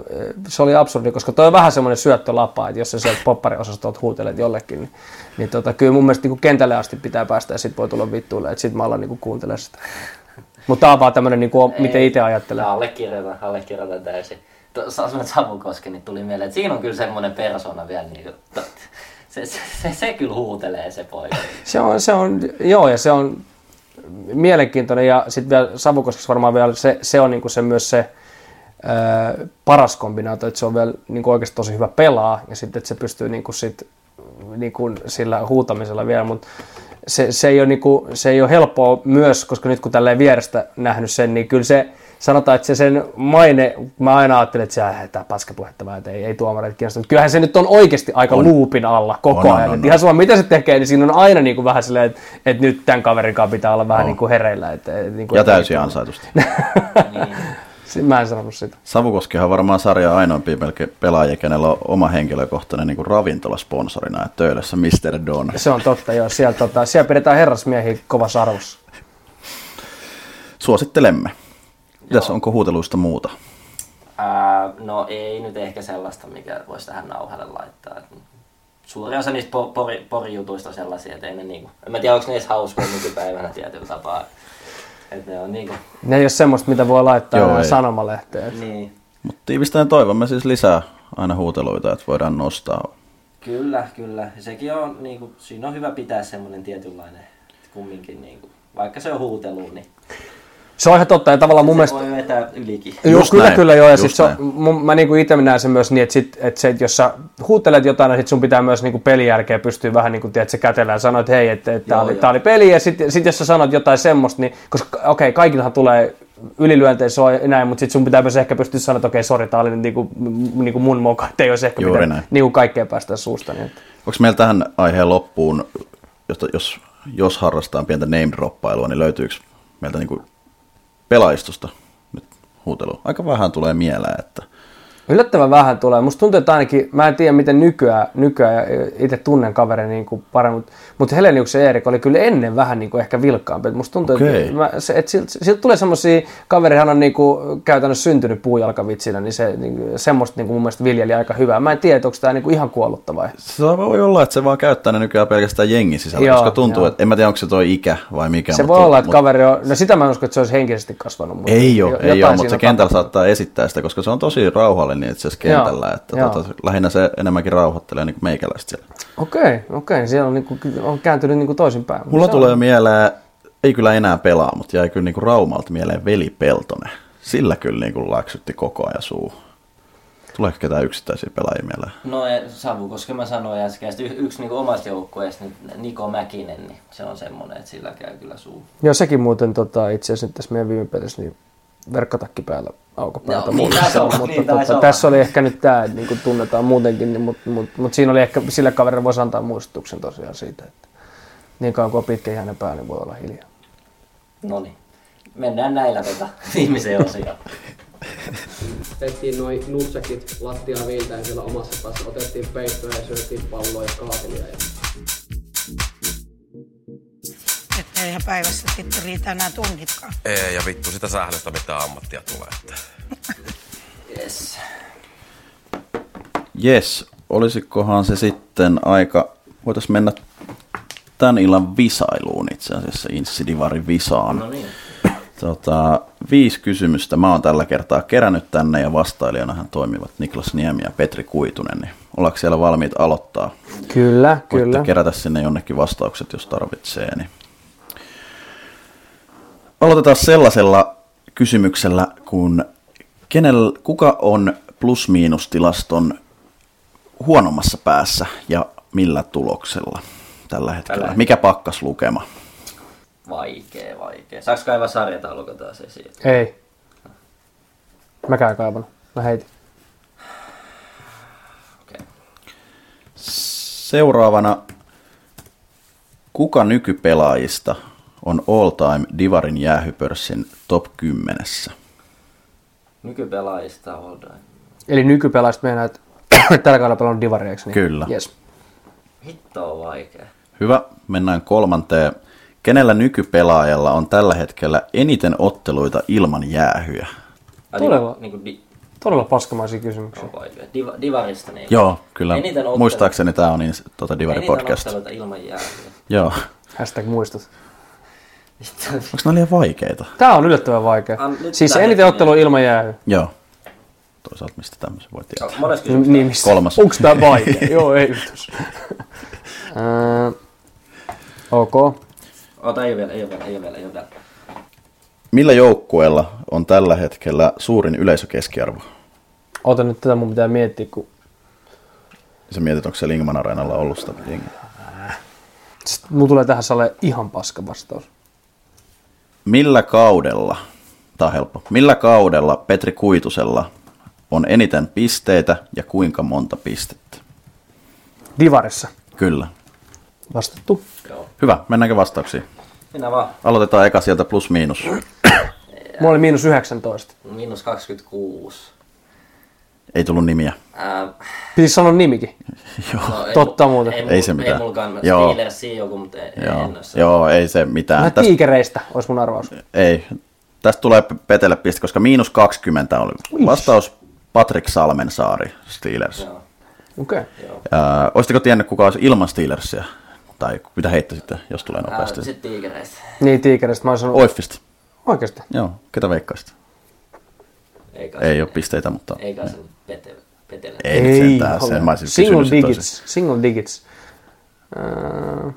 se oli absurdi, koska toi on vähän semmoinen syöttölapa, että jos sä sieltä poppariosastolta huutelet jollekin, niin, niin tota, kyllä mun mielestä niin kentälle asti pitää päästä ja sit voi tulla vittuille, että sit mä alan niin kuuntelemaan sitä. Mutta tämä on vaan tämmöinen, niin kuin, miten itse ajattelee. Allekirjoitan, allekirjoitan täysin. Sanoit Savukoski, niin tuli mieleen, että siinä on kyllä semmoinen persona vielä, niin kuin, se, se, se, se, kyllä huutelee se poika. Se on, se on, joo, ja se on mielenkiintoinen, ja sitten vielä Savukoskessa varmaan vielä se, se on niinku se myös se paras kombinaatio, että se on vielä niinku oikeasti tosi hyvä pelaa, ja sitten että se pystyy niinku sit, niinku sillä huutamisella vielä, mutta se, se, ei ole niinku, se ei ole helppoa myös, koska nyt kun tälleen vierestä nähnyt sen, niin kyllä se, sanotaan, että se sen maine, mä aina ajattelin, että se tämä paskapuhetta että ei, ei tuomareita kiinnosta, mutta kyllähän se nyt on oikeasti aika on. luupin alla koko on, ajan. On, on, on. Ihan sama mitä se tekee, niin siinä on aina niin kuin vähän silleen, että, että nyt tämän kaverin kanssa pitää olla vähän niin kuin hereillä. Että, niin kuin, ja täysin ansaitusti. niin. Mä en sanonut sitä. Savukoskihan on varmaan sarja ainoimpia melkein pelaajia, kenellä on oma henkilökohtainen niin ravintolasponsorina, että töölössä Mr. Don. Se on totta, joo. Siellä, tota, siellä pidetään herrasmiehiä kovassa arvossa. Suosittelemme. Mitäs, onko huuteluista muuta? Ää, no ei nyt ehkä sellaista, mikä voisi tähän nauhalle laittaa. Suuri osa niistä po- pori, porijutuista sellaisia, että ei ne niinku, en mä tiedä onko ne edes hauskoja nykypäivänä tietyllä tapaa. Että ne on niinku... Ne ei ole semmoista, mitä voi laittaa Joo, sanomalehteen. Niin. Mutta tiivistäen toivomme siis lisää aina huuteluita, että voidaan nostaa. Kyllä, kyllä. Sekin on, niinku, siinä on hyvä pitää semmoinen tietynlainen kumminkin, niinku, vaikka se on huutelu, niin se on ihan totta, ja tavallaan mun se mielestä... voi vetää ylikin. Joo, just kyllä, näin. kyllä joo, ja sit se on, mun, mä niinku itse näen sen myös niin, että, sit, että se, että jos sä huutelet jotain, niin sit sun pitää myös niinku pelin jälkeen pystyä vähän niin kuin, tiedät, se kätellä ja sanoa, että hei, että, että tämä oli, oli peli, ja sitten sit jos sä sanot jotain semmoista, niin, koska okei, okay, kaikillahan tulee ylilyöntejä se on näin, mutta sitten sun pitää myös ehkä pystyä sanoa, että okei, okay, sori, tämä oli niinku, niinku mun moka, että ei olisi ehkä Juuri pitää niinku kaikkea päästä suusta. Niin. Onko meillä tähän aiheen loppuun, jos, jos, jos harrastaa pientä name-droppailua, niin löytyykö meiltä niinku pelaistusta nyt huutelu. Aika vähän tulee mieleen, että Yllättävän vähän tulee. Musta tuntuu, että ainakin, mä en tiedä miten nykyään, nykyään itse tunnen kaverin niin kuin paremmin, mutta, Heleniuksen Erik oli kyllä ennen vähän niin kuin ehkä vilkkaampi. Musta tuntuu, okay. että, mä, se, että siltä, siltä tulee semmoisia, kaverihan on niin kuin käytännössä syntynyt puujalkavitsinä, niin se niin, semmoista niin kuin mun mielestä viljeli aika hyvää. Mä en tiedä, että onko tämä niin kuin ihan kuollutta vai? Se voi olla, että se vaan käyttää ne nykyään pelkästään jengi sisällä, joo, koska tuntuu, joo. että en mä tiedä, onko se toi ikä vai mikä. Se mutta, voi olla, että mutta... kaveri on, no sitä mä en usko, että se olisi henkisesti kasvanut. Mutta ei ole, ei ole mutta se kentällä saattaa esittää sitä, koska se on tosi rauhallinen itse asiassa kentällä kentällä. Että tota, lähinnä se enemmänkin rauhoittelee niin meikäläistä siellä. Okei, okei. Siellä on, niin kuin, on kääntynyt niin kuin toisinpäin. Mulla tulee on... mieleen, ei kyllä enää pelaa, mutta jäi kyllä niin kuin Raumalta mieleen Veli Peltonen. Sillä kyllä niin kuin laksytti koko ajan suu. Tuleeko ketään yksittäisiä pelaajia mieleen? No Savu, koska mä sanoin äsken, että yksi niin omasta joukkueesta, niin Niko Mäkinen, niin se on semmoinen, että sillä käy kyllä suu. Joo, sekin muuten tota, itse asiassa tässä meidän viime pelissä, niin verkkotakki päällä aukopäätä no, niin, on, mutta niin, tota, tässä oli ehkä nyt tämä, niin kuin tunnetaan muutenkin, niin, mutta, mutta, mutta, siinä oli ehkä, sille kaverille voisi antaa muistutuksen tosiaan siitä, että niin kauan kuin on pitkä hänen päällä, niin voi olla hiljaa. No niin, mennään näillä tota viimeiseen osioon. Tehtiin noin nutsekit lattia viiltäen siellä omassa päässä, otettiin peittoja ja syötiin palloa ja kaapelia. Ja eihän päivässä vittu riitä enää tunnitkaan. Ei, ja vittu sitä sählöstä mitä ammattia tulee. Yes. Yes, olisikohan se sitten aika, voitais mennä tämän illan visailuun itse asiassa, Insidivarin visaan. No niin. Tota, viisi kysymystä mä oon tällä kertaa kerännyt tänne ja vastailijanahan toimivat Niklas Niemi ja Petri Kuitunen. Niin ollaanko siellä valmiit aloittaa? Kyllä, Voitte kyllä. kerätä sinne jonnekin vastaukset, jos tarvitsee. Niin Aloitetaan sellaisella kysymyksellä, kun kenel, kuka on plus-miinustilaston huonommassa päässä ja millä tuloksella tällä hetkellä? Tällä Mikä pakkas lukema? Vaikee, vaikee. Saaks kaivaa sarjataulukon taas esiin? Ei. Mä käyn kaivan. Mä heitin. Seuraavana, kuka nykypelaajista on all time Divarin jäähypörssin top 10? Nykypelaajista all time. Eli nykypelaajista meinaa, että tällä kaudella pelannut divaria, eikö niin? Kyllä. Yes. Hitto on vaikea. Hyvä, mennään kolmanteen. Kenellä nykypelaajalla on tällä hetkellä eniten otteluita ilman jäähyjä? Ai, Todella. Niin kuin, di, Todella paskamaisia kysymyksiä. on vaikea. Diva, divarista niin. Joo, kyllä. Eniten ottelu- Muistaakseni tämä on niin, tuota Divari Eniten podcast. otteluita ilman jäähyä. Joo. Hashtag muistut. Onko nämä liian vaikeita? Tää on yllättävän vaikea. An- Siis eniten ottelu ilman jäähy. Joo. Toisaalta mistä tämmöisen voi tietää. Mones kysymys. Niin, missä? Kolmas. Onks tää vaikea? Joo, ei yhtys. Öö, ok. Ota, ei ole vielä, ei ole vielä, ei ole vielä, ei ole vielä. Millä joukkueella on tällä hetkellä suurin yleisökeskiarvo? Ota nyt tätä mun pitää miettiä, kun Sä mietit, onko se Lingman Areenalla ollut sitä jengiä? Sitten mulla tulee tähän salle ihan paska vastaus. Millä kaudella, tämä on helppo, millä kaudella Petri Kuitusella on eniten pisteitä ja kuinka monta pistettä? Divarissa. Kyllä. Vastattu. Joo. Hyvä, mennäänkö vastauksiin? Minä vaan. Aloitetaan eka sieltä plus miinus. Mulla oli miinus 19. Miinus 26. Ei tullut nimiä. Ää, Pitäis sanoa nimikin. no, ei Totta mu- muuten. Ei, Ei se mitään. Ei mullakaan. Joo. Steelersia joku, mutta ei, Joo, en. Joo ei se mitään. Vähän Tästä, tiikereistä olisi mun arvaus. ei. Tästä tulee Petelle piste, koska miinus 20 oli vastaus Patrick Salmensaari, Steelers. Joo. Okei. Okay. Ää, Olisitteko tiennyt, kuka olisi ilman Steelersia? Tai mitä heittäisitte, jos tulee nopeasti? Ää, Sitten tiikereistä. Niin, tiikereistä mä oon sanonut. Oiffista. Oikeesti. Joo, ketä veikkaisit? Ei Ei ole pisteitä, mutta... Ei kai petele. Ei, ei sentään, sen mä olisin Single digits. Single digits. Uh,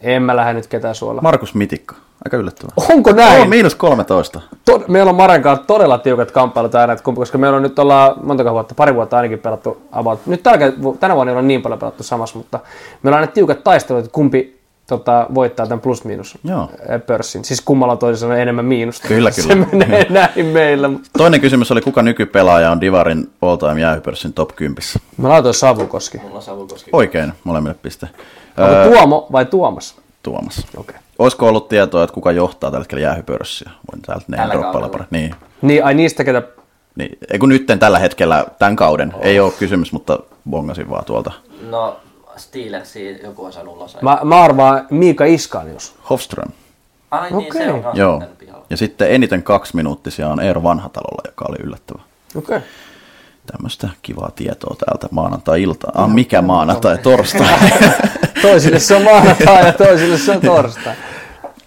en mä lähde nyt ketään suolla. Markus Mitikka. Aika yllättävää. Onko näin? Joo, miinus 13. Tod- meillä on Maren kanssa todella tiukat kamppailut aina, että kumpi, koska meillä on nyt ollaan monta vuotta, pari vuotta ainakin pelattu about. Nyt tällä, tänä vuonna ei ole niin paljon pelattu samassa, mutta meillä on aina tiukat taistelut, että kumpi tota, voittaa tämän plus-miinus Joo. eh, pörssin. Siis kummalla on toisin sanoen enemmän miinusta. Kyllä, Se kyllä. menee näin meillä. Toinen kysymys oli, kuka nykypelaaja on Divarin all-time jäähypörssin top 10? Mä laitoin Savukoski. Mulla on Savukoski. Oikein, molemmille piste. Onko Öö, Tuomo vai Tuomas? Tuomas. Okei. Okay. Olisiko ollut tietoa, että kuka johtaa tällä hetkellä jäähypörssiä? Voin täältä ne droppailla pari. Niin. Niin, ai niistä, ketä... niin. Ei kun nytten tällä hetkellä, tämän kauden, ei ole kysymys, mutta bongasin vaan tuolta. No, Steelersia joku on saanut ulos. Mä, mä arvaan Miika Iskanius. Hofström. Ai niin, Okei. se on Joo. Ja sitten eniten kaksi minuuttisia on Eero Vanhatalolla, joka oli yllättävä. Okei. Okay. Tämmöistä kivaa tietoa täältä maanantai-iltaan. Ah, mikä maanantai? Torstai. Toisille se on maanantai ja toisille se on torstai.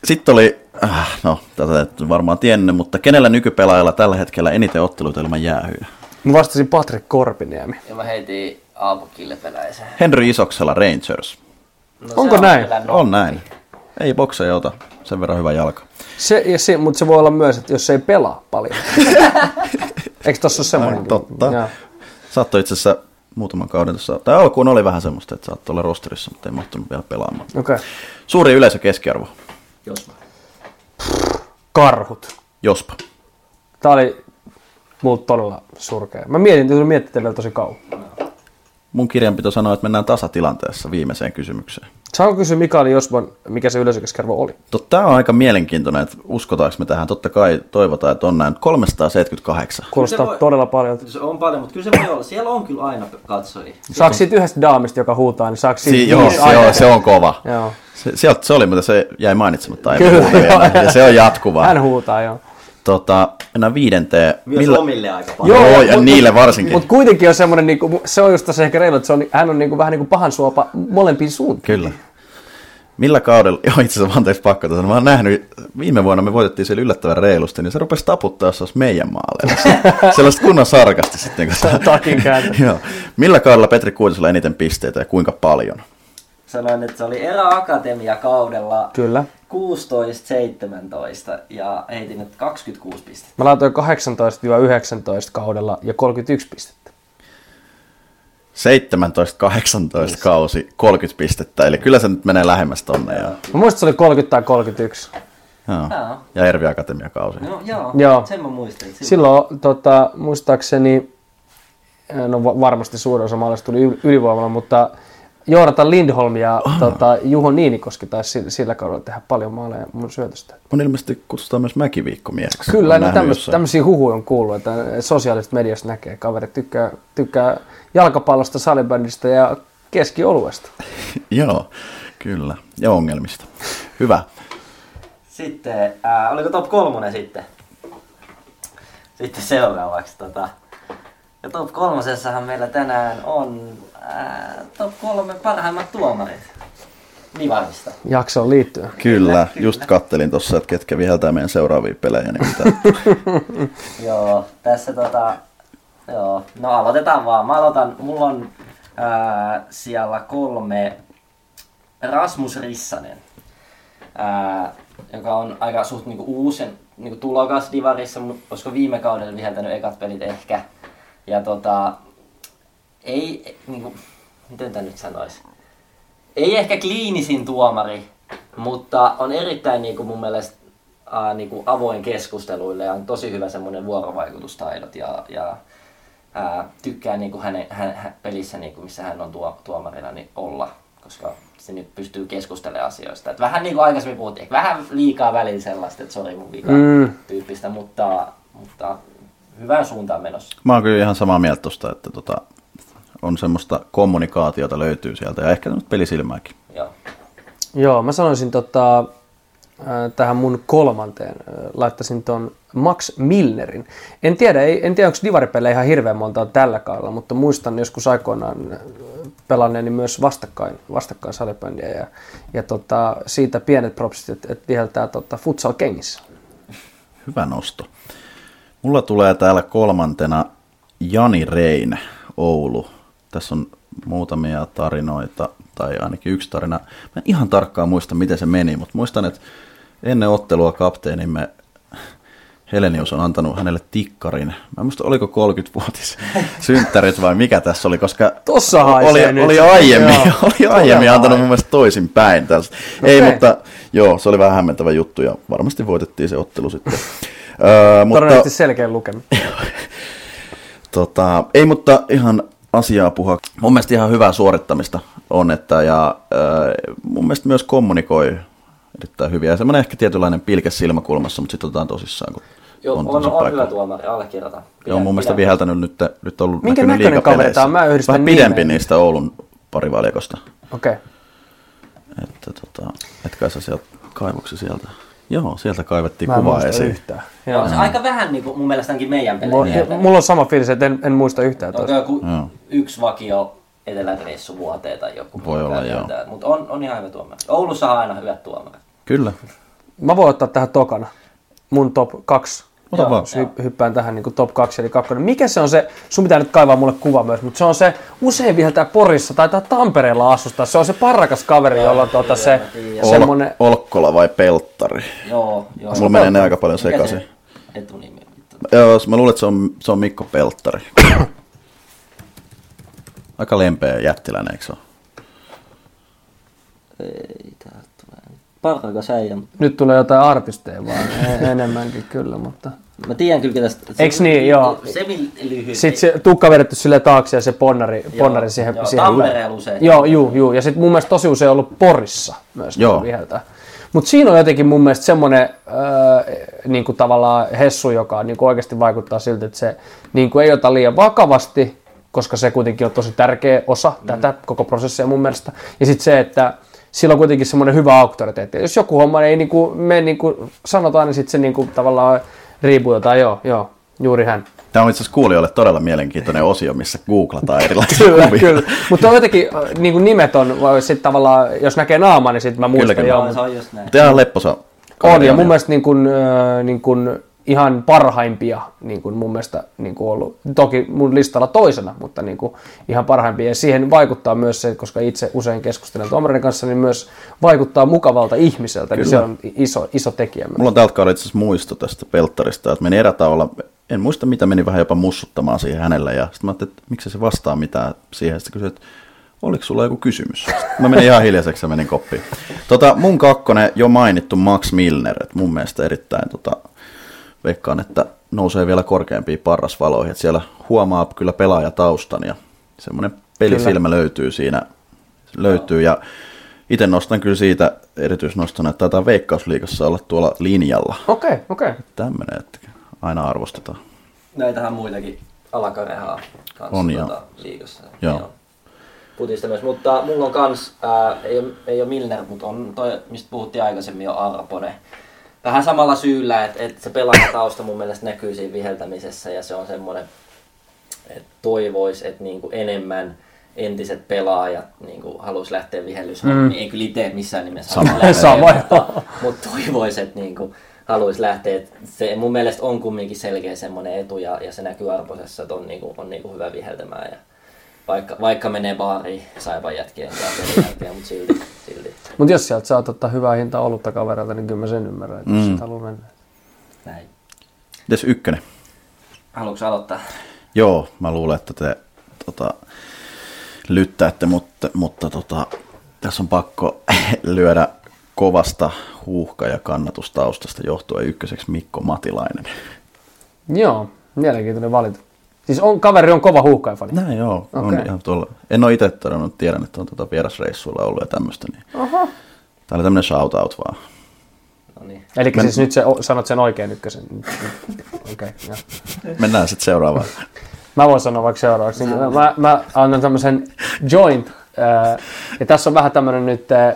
Sitten oli, äh, no tätä et varmaan tiennyt, mutta kenellä nykypelaajalla tällä hetkellä eniten otteluita ilman jäähyä? Mä vastasin Patrick Korpiniemi. Ja mä heitin Aapo Kilpeläisen. Henry Isoksella Rangers. No, Onko se näin? On näin. Ei bokseja ota. Sen verran hyvä jalka. Se, ja se, mutta se voi olla myös, että jos se ei pelaa paljon. Eikö tossa ole semmoinen? Ai, totta. Joo. Saattoi itse asiassa muutaman kauden tuossa, tai alkuun oli vähän semmoista, että saattoi olla rosterissa, mutta ei mahtunut vielä pelaamaan. Okei. Okay. Suuri yleisö keskiarvo. Jos mä. Karhut. Jospa. Tää oli mulla todella surkea. Mä mietin, että miettii vielä tosi kauan. Mun kirjanpito sanoo, että mennään tasatilanteessa viimeiseen kysymykseen. Saanko kysyä Mikaeli Josban, mikä se yleisökeskervo oli? Tämä on aika mielenkiintoinen, että uskotaanko me tähän. Totta kai toivotaan, että on näin 378. Kuulostaa se voi- todella paljon. Se on paljon, mutta kyllä se voi olla. Siellä on kyllä aina katsojia. Saako siitä yhdestä daamista, joka huutaa, niin saako siitä Si- joo, se on, se on kova. Joo. Se, sieltä se oli, mutta se jäi mainitsematta. Kyllä, vielä. joo. ja se on jatkuvaa. Hän huutaa, joo. Tota, mennään viidenteen. Myös omille aika paljon. Joo, ja mut- niille varsinkin. Mutta kuitenkin on semmoinen, niinku, se on just se ehkä reilu, että se on, hän on niinku, vähän niin kuin pahan suopa molempiin suuntiin. Kyllä. Millä kaudella, joo itse asiassa anteeksi pakko tässä, mä oon nähnyt, viime vuonna me voitettiin siellä yllättävän reilusti, niin se rupesi taputtaa, jos se olisi meidän maaleilla. Sellaista kunnon sarkasti sitten. Kun Takin kääntö. joo. Millä kaudella Petri Kuutisella eniten pisteitä ja kuinka paljon? Sanoin, että se oli Era Akatemia kaudella Kyllä. 16-17 ja heitin nyt 26 pistettä. Mä laitoin 18-19 kaudella ja 31 pistettä. 17-18 kausi, 30 pistettä, eli kyllä se nyt menee lähemmäs tonne. Ja, Mä muistan, se oli 30 tai 31. joo. Ja Ervi Akatemia kausi. No joo, Joo. sen mä muistin. silloin- Silloin tota, muistaakseni no va- varmasti suurin osa maalista tuli yl- ylivoimalla, mutta Joonatan Lindholm ja tota, Juho Niinikoski taisi sillä, kaudella tehdä paljon maaleja mun syötöstä. On ilmeisesti kutsutaan myös mäkiviikkomieheksi. Kyllä, no nähnyt tämmöis, jossain. tämmöisiä huhuja on kuullut, että sosiaalisesta mediasta näkee kaverit tykkää, tykkää jalkapallosta, salibändistä ja keskioluesta. Joo, kyllä. Ja ongelmista. Hyvä. Sitten, ää, oliko top kolmonen sitten? Sitten seuraavaksi. Tota. Ja top kolmosessahan meillä tänään on ää, top kolme parhaimmat tuomarit Divarista. Jaksoon liittyen. Kyllä, just kattelin tuossa, että ketkä viheltää meidän seuraavia pelejä. Niin mitä... Joo, tässä tota, joo, no aloitetaan vaan. Mä aloitan, mulla on ää, siellä kolme Rasmus Rissanen, ää, joka on aika suht niinku uusi niinku tulokas Divarissa, mu- olisiko viime kaudella viheltänyt ekat pelit ehkä. Ja tota, ei, niinku, miten tämä nyt sanoisi? Ei ehkä kliinisin tuomari, mutta on erittäin niinku mun mielestä ää, niinku avoin keskusteluille ja on tosi hyvä semmoinen vuorovaikutustaidot ja, ja ää, tykkää niinku hänen, hän, hän, pelissä, niinku, missä hän on tuo, tuomarina, niin olla, koska se nyt pystyy keskustelemaan asioista. Et vähän niin kuin aikaisemmin puhuttiin, vähän liikaa välillä sellaista, että sori mun vika Mm. tyyppistä, mutta, mutta hyvään suuntaan menossa. Mä oon kyllä ihan samaa mieltä tosta, että tota, on semmoista kommunikaatiota löytyy sieltä ja ehkä semmoista pelisilmääkin. Joo. Joo, mä sanoisin tota, ää, tähän mun kolmanteen, ää, laittaisin ton Max Milnerin. En tiedä, ei, en tiedä onko divaripelejä ihan hirveän montaa tällä kaudella, mutta muistan joskus aikoinaan ää, pelanneeni myös vastakkain, vastakkain salibändiä ja, ja tota, siitä pienet propsit, että et viheltää tota, futsal kengissä. Hyvä nosto. Mulla tulee täällä kolmantena Jani Rein, Oulu. Tässä on muutamia tarinoita, tai ainakin yksi tarina. Mä en ihan tarkkaan muista, miten se meni, mutta muistan, että ennen ottelua kapteenimme Helenius on antanut hänelle tikkarin. Mä en muista, oliko 30-vuotis synttärit vai mikä tässä oli, koska Tossa oli, nyt. oli aiemmin, Joo. oli aiemmin antanut mun mielestä toisin päin. Tästä. Ei, mutta joo, se oli vähän hämmentävä juttu ja varmasti voitettiin se ottelu sitten. Öö, mutta, Todennäköisesti selkeä lukema. tota, ei, mutta ihan asiaa puhua. Mun mielestä ihan hyvää suorittamista on, että ja öö, mun mielestä myös kommunikoi erittäin hyvin. Ja semmoinen ehkä tietynlainen pilke silmäkulmassa, mutta sitten otetaan tosissaan, kun Joo, on, on, on, hyvä tuomari, allekirjoitan. Joo, mun mielestä viheltänyt nyt, nyt ollut Minkä näkynyt näköinen kaveri liigapeleissä. tää on? Mä yhdistän Vähän nimeä. pidempi niistä Oulun parivaljakosta. Okei. Okay. Että tota, et kai sä sieltä kaivoksi sieltä. Joo, sieltä kaivettiin Mä en kuvaa muista esiin. yhtään. On se aika vähän niin kuin mun mielestä ainakin meidän Mulla, pelejä. mulla on sama fiilis, että en, en muista yhtään Onko tuosta. joku Joo. yksi vakio eteläreissu vuoteen tai joku. Voi olla, joo. Mutta on, on ihan hyvä tuomari. Oulussa on aina hyvät tuomarit. Kyllä. Mä voin ottaa tähän tokana. Mun top 2. Ota Joo. vaan. Hy- hyppään tähän niin top 2 eli 2. Mikä se on se, sun pitää nyt kaivaa mulle kuva myös, mutta se on se usein viheltää Porissa tai tää Tampereella asustaa. Se on se parrakas kaveri, jolla on tuota se Ol, semmonen... Olkkola vai Pelttari? Joo, joo. Mulla menee ne aika paljon sekaisin. se etunimi. Joo, mä luulen, että se on, se on Mikko Pelttari. Aika lempeä jättiläinen, eikö se ole? Ei, täältä tulee. Parrakas äijä. Nyt tulee jotain artisteja vaan, e- enemmänkin kyllä, mutta... Mä tiedän kyllä tästä. Eiks niin? Joo. Semi lyhyt. Sitten se tukka vedetty sille taakse ja se ponnari, ponnari siihen, joo, siihen Tampereella usein. Joo, juu, juu. Ja sitten mun mielestä tosi usein ollut Porissa myös Joo. joo. viheltää. Mutta siinä on jotenkin mun mielestä semmoinen äh, niinku tavallaan hessu, joka niinku oikeasti vaikuttaa siltä, että se niinku ei ota liian vakavasti, koska se kuitenkin on tosi tärkeä osa mm. tätä koko prosessia mun mielestä. Ja sitten se, että sillä on kuitenkin semmoinen hyvä auktoriteetti. Jos joku homma ei niinku mene niin kuin sanotaan, niin sitten se niinku tavallaan jotain. Joo, joo, juuri hän. Tämä on itse asiassa kuulijoille todella mielenkiintoinen osio, missä googlataan erilaisia Kyllä, kuvia. kyllä. Mutta on jotenkin äh, niin kuin nimet on, vai sit tavallaan, jos näkee naaman, niin sitten mä muistan. kyllä. joo, Joo, se on just näin. Mutta ihan lepposa. on, ja mun mielestä niin kuin, äh, niin kuin ihan parhaimpia niin kuin mun mielestä niin kuin ollut. Toki mun listalla toisena, mutta niin kuin ihan parhaimpia. Ja siihen vaikuttaa myös se, koska itse usein keskustelen tuomarin kanssa, niin myös vaikuttaa mukavalta ihmiseltä. Niin se on iso, iso tekijä. Mulla on tältä kaudella itse asiassa muisto tästä Pelttarista, että meni erätauolla, en muista mitä meni vähän jopa mussuttamaan siihen hänelle, ja sitten mä ajattelin, että miksi se vastaa mitään siihen, sitten kysyin, että oliko sulla joku kysymys? Mä menin ihan hiljaiseksi ja menin koppiin. Tota, mun kakkonen jo mainittu Max Milner, että mun mielestä erittäin tota, veikkaan, että nousee vielä korkeampiin parrasvaloihin. Et siellä huomaa kyllä pelaajataustan ja semmoinen pelisilmä kyllä. löytyy siinä. Löytyy ja itse nostan kyllä siitä erityisnostona, että taitaa Veikkausliigassa olla tuolla linjalla. Okei, okay, okei. Okay. Tämmöinen, että aina arvostetaan. Näitähän muitakin alakarehaa kanssa On, tuota, liigassa. Joo. Joo. Putista myös, mutta mulla on kans, ää, ei, ole, ei ole Milner, mutta on toi, mistä puhuttiin aikaisemmin jo Arpone. Vähän samalla syyllä, että, että se pelaajatausta mun mielestä näkyy siinä viheltämisessä ja se on semmoinen, että toivois, että niinku enemmän entiset pelaajat niinku haluaisi lähteä vihellyshommiin. Mm. Ei kyllä itse missään nimessä Sama. Sama, mutta, mutta toivois, että niinku haluaisi lähteä. Et se mun mielestä on kumminkin selkeä semmoinen etu ja, ja se näkyy Arposessa, että on, niinku, on niinku hyvä viheltämään. Ja vaikka, vaikka menee baariin saipan jätkien kanssa mutta silti. Mutta jos sieltä saat ottaa hyvää hintaa olutta kavereilta, niin kyllä mä sen ymmärrän, että mm. Mm. sit haluaa mennä. Näin. Mites ykkönen? Haluatko aloittaa? Joo, mä luulen, että te tota, lyttäätte, mutta, mutta tota, tässä on pakko lyödä kovasta huuhka- ja kannatustaustasta johtuen ykköseksi Mikko Matilainen. Joo, mielenkiintoinen valinta. Siis on, kaveri on kova huuhkajafani. Näin joo, on Okei. ihan tuolla. En ole itse todennut, tiedän, että on tota vierasreissuilla ollut ja tämmöistä. Niin. Oho. Tää oli tämmönen shoutout vaan. No niin. Eli Men- siis nyt se, sanot sen oikein ykkösen. Okei, okay. Mennään sitten seuraavaan. Mä voin sanoa vaikka seuraavaksi. Niin mä, mä annan tämmöisen joint. Ää, ja tässä on vähän tämmöinen nyt, ää,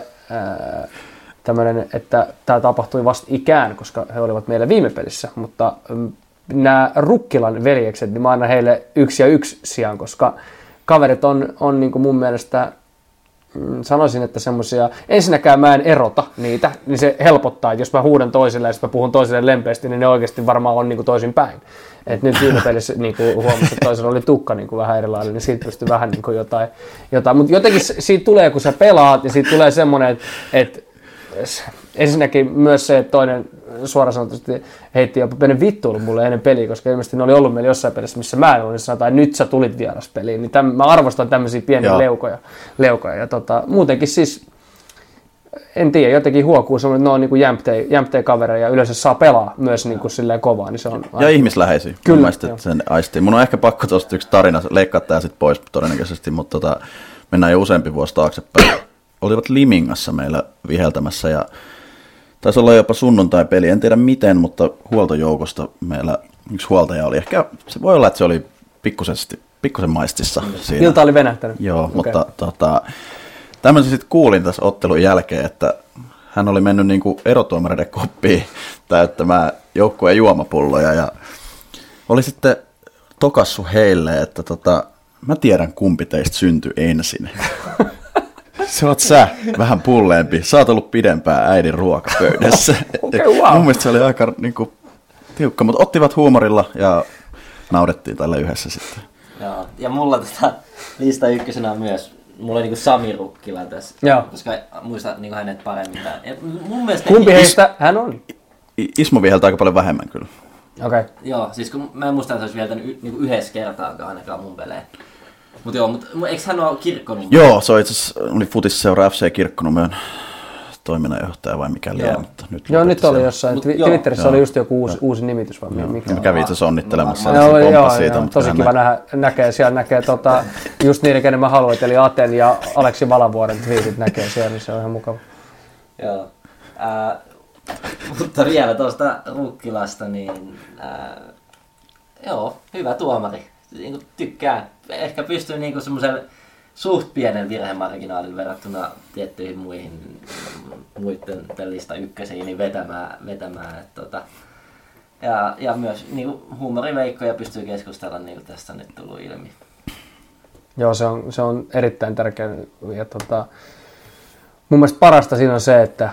tämmöinen, että tämä tapahtui vasta ikään, koska he olivat meillä viime pelissä. Mutta mm, nämä Rukkilan veljekset, niin mä annan heille yksi ja yksi sijaan, koska kaverit on, on niin kuin mun mielestä mm, sanoisin, että semmoisia, ensinnäkään mä en erota niitä, niin se helpottaa, että jos mä huudan toiselle ja sitten mä puhun toiselle lempeästi, niin ne oikeasti varmaan on niin toisin päin. Et nyt viime pelissä niin huomasin, että toisella oli tukka niin kuin vähän erilainen, niin siitä pystyy vähän niin kuin jotain, jotain. mutta jotenkin siitä tulee, kun sä pelaat, ja siitä tulee semmoinen, että, s- ensinnäkin myös se, että toinen suoraan sanotusti heitti jopa pienen vittuilu mulle ennen peliä, koska ilmeisesti ne oli ollut meillä jossain pelissä, missä mä en ollut, niin sanotaan, nyt sä tulit vieraspeliin. Niin täm, mä arvostan tämmöisiä pieniä Joo. leukoja. leukoja. Ja tota, muutenkin siis, en tiedä, jotenkin huokuu semmoinen, että ne on niin jämptejä, jämptejä kavereja ja yleensä saa pelaa myös niin kuin silleen kovaa, niin se on Ja ihmisläheisiä. Kyllä, että sen aistii. Mun on ehkä pakko tuosta yksi tarina, leikkaa tää sitten pois todennäköisesti, mutta tota, mennään jo useampi vuosi taaksepäin. Olivat Limingassa meillä viheltämässä ja taisi olla jopa sunnuntai-peli, en tiedä miten, mutta huoltojoukosta meillä yksi huoltaja oli. Ehkä se voi olla, että se oli pikkusesti, pikkusen maistissa siinä. Ilta oli venähtänyt. Joo, Okei. mutta tota, tämmöisen sitten kuulin tässä ottelun jälkeen, että hän oli mennyt niinku erotuomareiden koppiin täyttämään joukkueen juomapulloja ja oli sitten tokassu heille, että tota, mä tiedän kumpi teistä syntyi ensin. Se oot sä, vähän pulleempi. Sä oot ollut pidempään äidin ruokapöydässä. Et wow. Mun mielestä se oli aika niinku, tiukka, mutta ottivat huumorilla ja naudettiin tällä yhdessä sitten. Joo. Ja mulla tota, lista ykkösenä on myös, mulla on niinku Sami Rukkila tässä, Joo. koska muistan niinku hänet paremmin. mun mielestä Kumpi heistä hän on? Ismo viheltää aika paljon vähemmän kyllä. Okei. Okay. Joo, siis kun mä en muista, että se olisi vieltänyt y- niinku yhdessä kertaakaan ainakaan mun peleen. Mut joo, mut mu- eikö hän ole kirkkonut? Joo, se on itse asiassa, oli futisseura FC Kirkkonummen toiminnanjohtaja vai mikä liian, Joo. mutta nyt Joo, nyt oli sen. jossain. Mut Twi- joo. Twitterissä Joo. oli just joku uusi, uusi nimitys vai mikä? Mä kävin itse asiassa onnittelemassa, Mä- että Joo, joo, siitä, joo, mutta tosi kiva nähdä, näkee, siellä näkee tota, just niiden, kenen mä haluan, eli Aten ja Aleksi Valavuoren twiitit näkee siellä, niin se on ihan mukava. Joo. Ää, mutta vielä tuosta Rukkilasta, niin ää, joo, hyvä tuomari. Niin kuin tykkää. Ehkä pystyy niin semmoisen suht pienen virhemarginaalin verrattuna tiettyihin muihin muiden pelistä ykkösiin niin vetämään. vetämään että tota, ja, ja myös niin huumoriveikkoja pystyy keskustella, niin kuin tästä nyt tullut ilmi. Joo, se on, se on erittäin tärkeä. Ja tota, mun mielestä parasta siinä on se, että,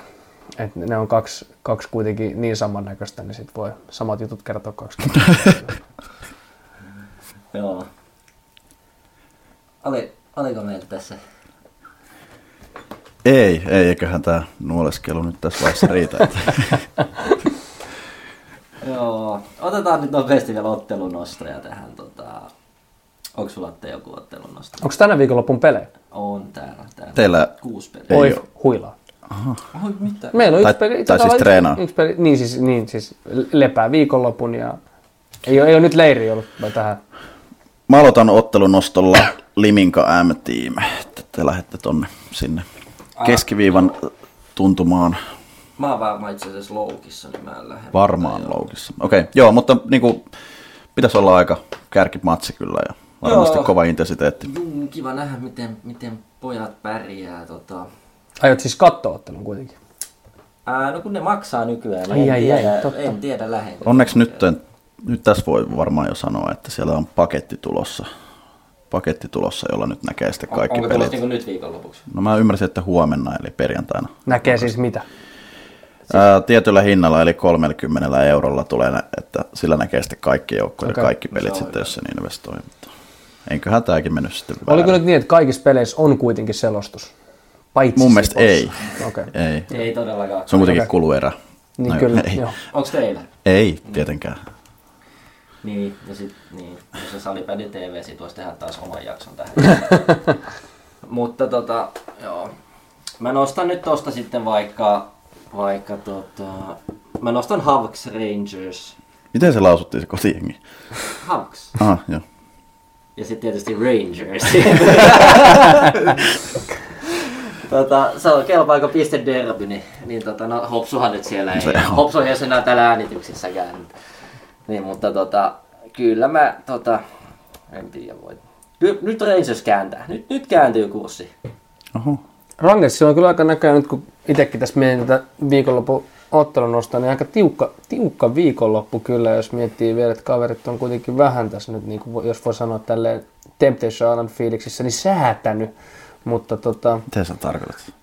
että ne on kaksi, kaksi kuitenkin niin samannäköistä, niin sit voi samat jutut kertoa kaksi Joo. Oli, oliko meillä tässä? Ei, ei, eiköhän tämä nuoleskelu nyt tässä vaiheessa riitä. Joo. Otetaan nyt nopeasti vielä ottelunostoja tähän. Tota... Onko sulla Atte joku ottelunosto? Onko tänä viikonlopun pelejä? On täällä. täällä. Teillä Kuusi peliä. Ei Oi, huilaa. Oi, mitä? Meillä on Tai- yksi peli. tai siis treenaa. Yksi peli, niin siis, niin siis lepää viikonlopun ja Ei ole, ei ole nyt leiri ollut vai tähän. Mä aloitan ottelun nostolla Liminka M-tiime. että Te lähdette tonne sinne keskiviivan tuntumaan Mä oon varmaan itse asiassa loukissa, niin mä en lähde. varmaan loukissa. Okei, okay, joo, mutta niinku, pitäisi olla aika kärkimatsi kyllä ja varmasti Joo. kova intensiteetti. Juu, kiva nähdä, miten, miten pojat pärjää. Tota. Aiot siis katsoa ottelun kuitenkin. Ää, no kun ne maksaa nykyään, Ai, niin en, ai, tiedä, ai, totta. en tiedä lähden. Onneksi nyt, nyt tässä voi varmaan jo sanoa, että siellä on paketti tulossa. Paketti tulossa, jolla nyt näkee sitten kaikki Onko pelit. tulossa niin nyt viikonlopuksi? No mä ymmärsin, että huomenna eli perjantaina. Näkee siis mitä? Ää, tietyllä hinnalla eli 30 eurolla tulee, että sillä näkee sitten kaikki joukkoja Okei. ja kaikki pelit Se on sitten, jos sen investoi. Mutta Eiköhän tämäkin mennyt sitten väärin. Oliko nyt niin, että kaikissa peleissä on kuitenkin selostus? Paitsi Mun mielestä ei. Okei. Ei. Ei todellakaan. Se on kuitenkin Okei. kuluerä. Niin No, kyllä, ei. joo. Onko teillä? Ei, tietenkään. Niin, ja sit, niin, jos se Salipädi TV, sit voisi tehdä taas oman jakson tähän. Mutta tota, joo. Mä nostan nyt tosta sitten vaikka, vaikka tota, mä nostan Hawks Rangers. Miten se lausuttiin se kotiengi? Hawks. Ah, joo. Ja sitten tietysti Rangers. tota, se on kelpaako piste derby, niin, niin tota, no, Hopsuhan nyt siellä ei. Hopsu ei ole enää täällä äänityksessäkään. Niin, mutta tota, kyllä mä tota, en tiedä voi. Nyt, nyt Rangers kääntää. Nyt, nyt kääntyy kurssi. Oho. Rangers on kyllä aika näköjään nyt, kun itsekin tässä mietin tätä viikonloppu ottelun nostaa, niin aika tiukka, tiukka viikonloppu kyllä, jos miettii vielä, että kaverit on kuitenkin vähän tässä nyt, niin kuin jos voi sanoa tälleen Temptation Island fiiliksissä, niin säätänyt. Mutta tota, Miten sä tarkoitat?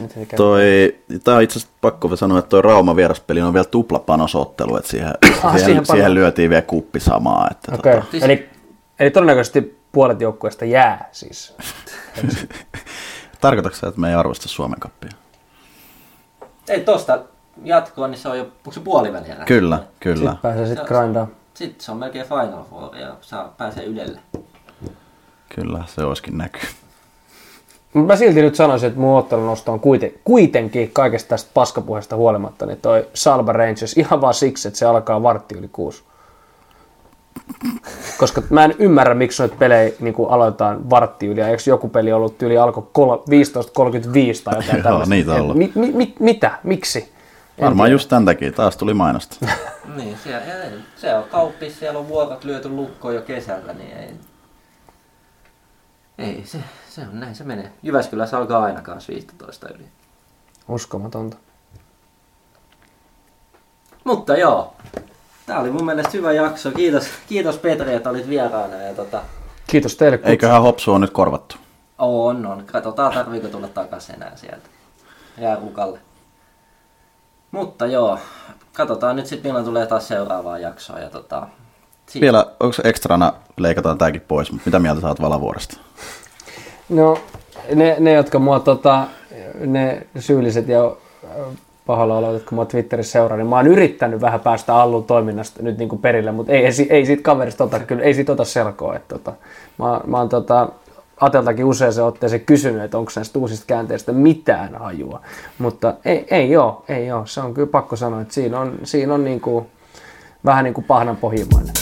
Mitenkään. Toi, tää on itse asiassa pakko sanoa, että toi Rauma vieraspeli on vielä tuplapanosottelu, että siihen, Ah, siihen siihen, siihen, lyötiin vielä kuppi samaa. Että Okei, tota, Siis- eli, eli todennäköisesti puolet joukkueesta jää siis. tarkoitatko sä, että me ei arvosta Suomen kappia? Ei tosta jatkoa, niin se on jo, se puoliväli? Kyllä, kyllä. Sitten pääsee sitten grindaan. Sitten se on melkein Final Four ja saa, pääsee ylelle. Kyllä, se olisikin näky. Mutta mä silti nyt sanoisin, että mun ottelun nosto on kuiten, kuitenkin kaikesta tästä paskapuheesta huolimatta, niin toi Salva Rangers ihan vaan siksi, että se alkaa vartti yli kuusi. Koska mä en ymmärrä, miksi noita pelejä niin aloitetaan vartti yli. Eikö joku peli ollut yli alkoi kol- 15.35 tai jotain Joo, tällaista? niitä on ollut. Mi, mi, mi, mitä? Miksi? En Varmaan tiedä. just tämän takia. Taas tuli mainosta. Niin, siellä, ei, se on kauppis, siellä on vuokrat lyöty lukkoon jo kesällä, niin ei... Ei, se, se on näin se menee. Jyväskylässä alkaa aina kanssa 15 yli. Uskomatonta. Mutta joo, tää oli mun mielestä hyvä jakso. Kiitos, kiitos Petri, että olit vieraana. Ja tota, Kiitos teille. kutsusta. Eiköhän Hopsu on nyt korvattu. on, on. Katsotaan tarviiko tulla takaisin enää sieltä. Jää rukalle. Mutta joo, katsotaan nyt sitten milloin tulee taas seuraavaa jaksoa. Ja tota, si- Vielä, onko ekstrana, leikataan tääkin pois, mutta mitä mieltä saat Valavuoresta? No, ne, ne jotka mua, tota, ne syylliset ja äh, pahalla oloiset, jotka mua Twitterissä seuraa, niin mä oon yrittänyt vähän päästä Allun toiminnasta nyt niin kuin perille, mutta ei, ei, ei siitä kaverista ota, kyllä, ei siitä ota selkoa. Että, tota, mä, mä oon tota, Ateltakin usein otteeseen kysynyt, että onko näistä uusista käänteistä mitään hajua. Mutta ei, ei oo, ei oo. Se on kyllä pakko sanoa, että siinä on, siinä on niin kuin, vähän niin kuin pahnan pohjimmainen.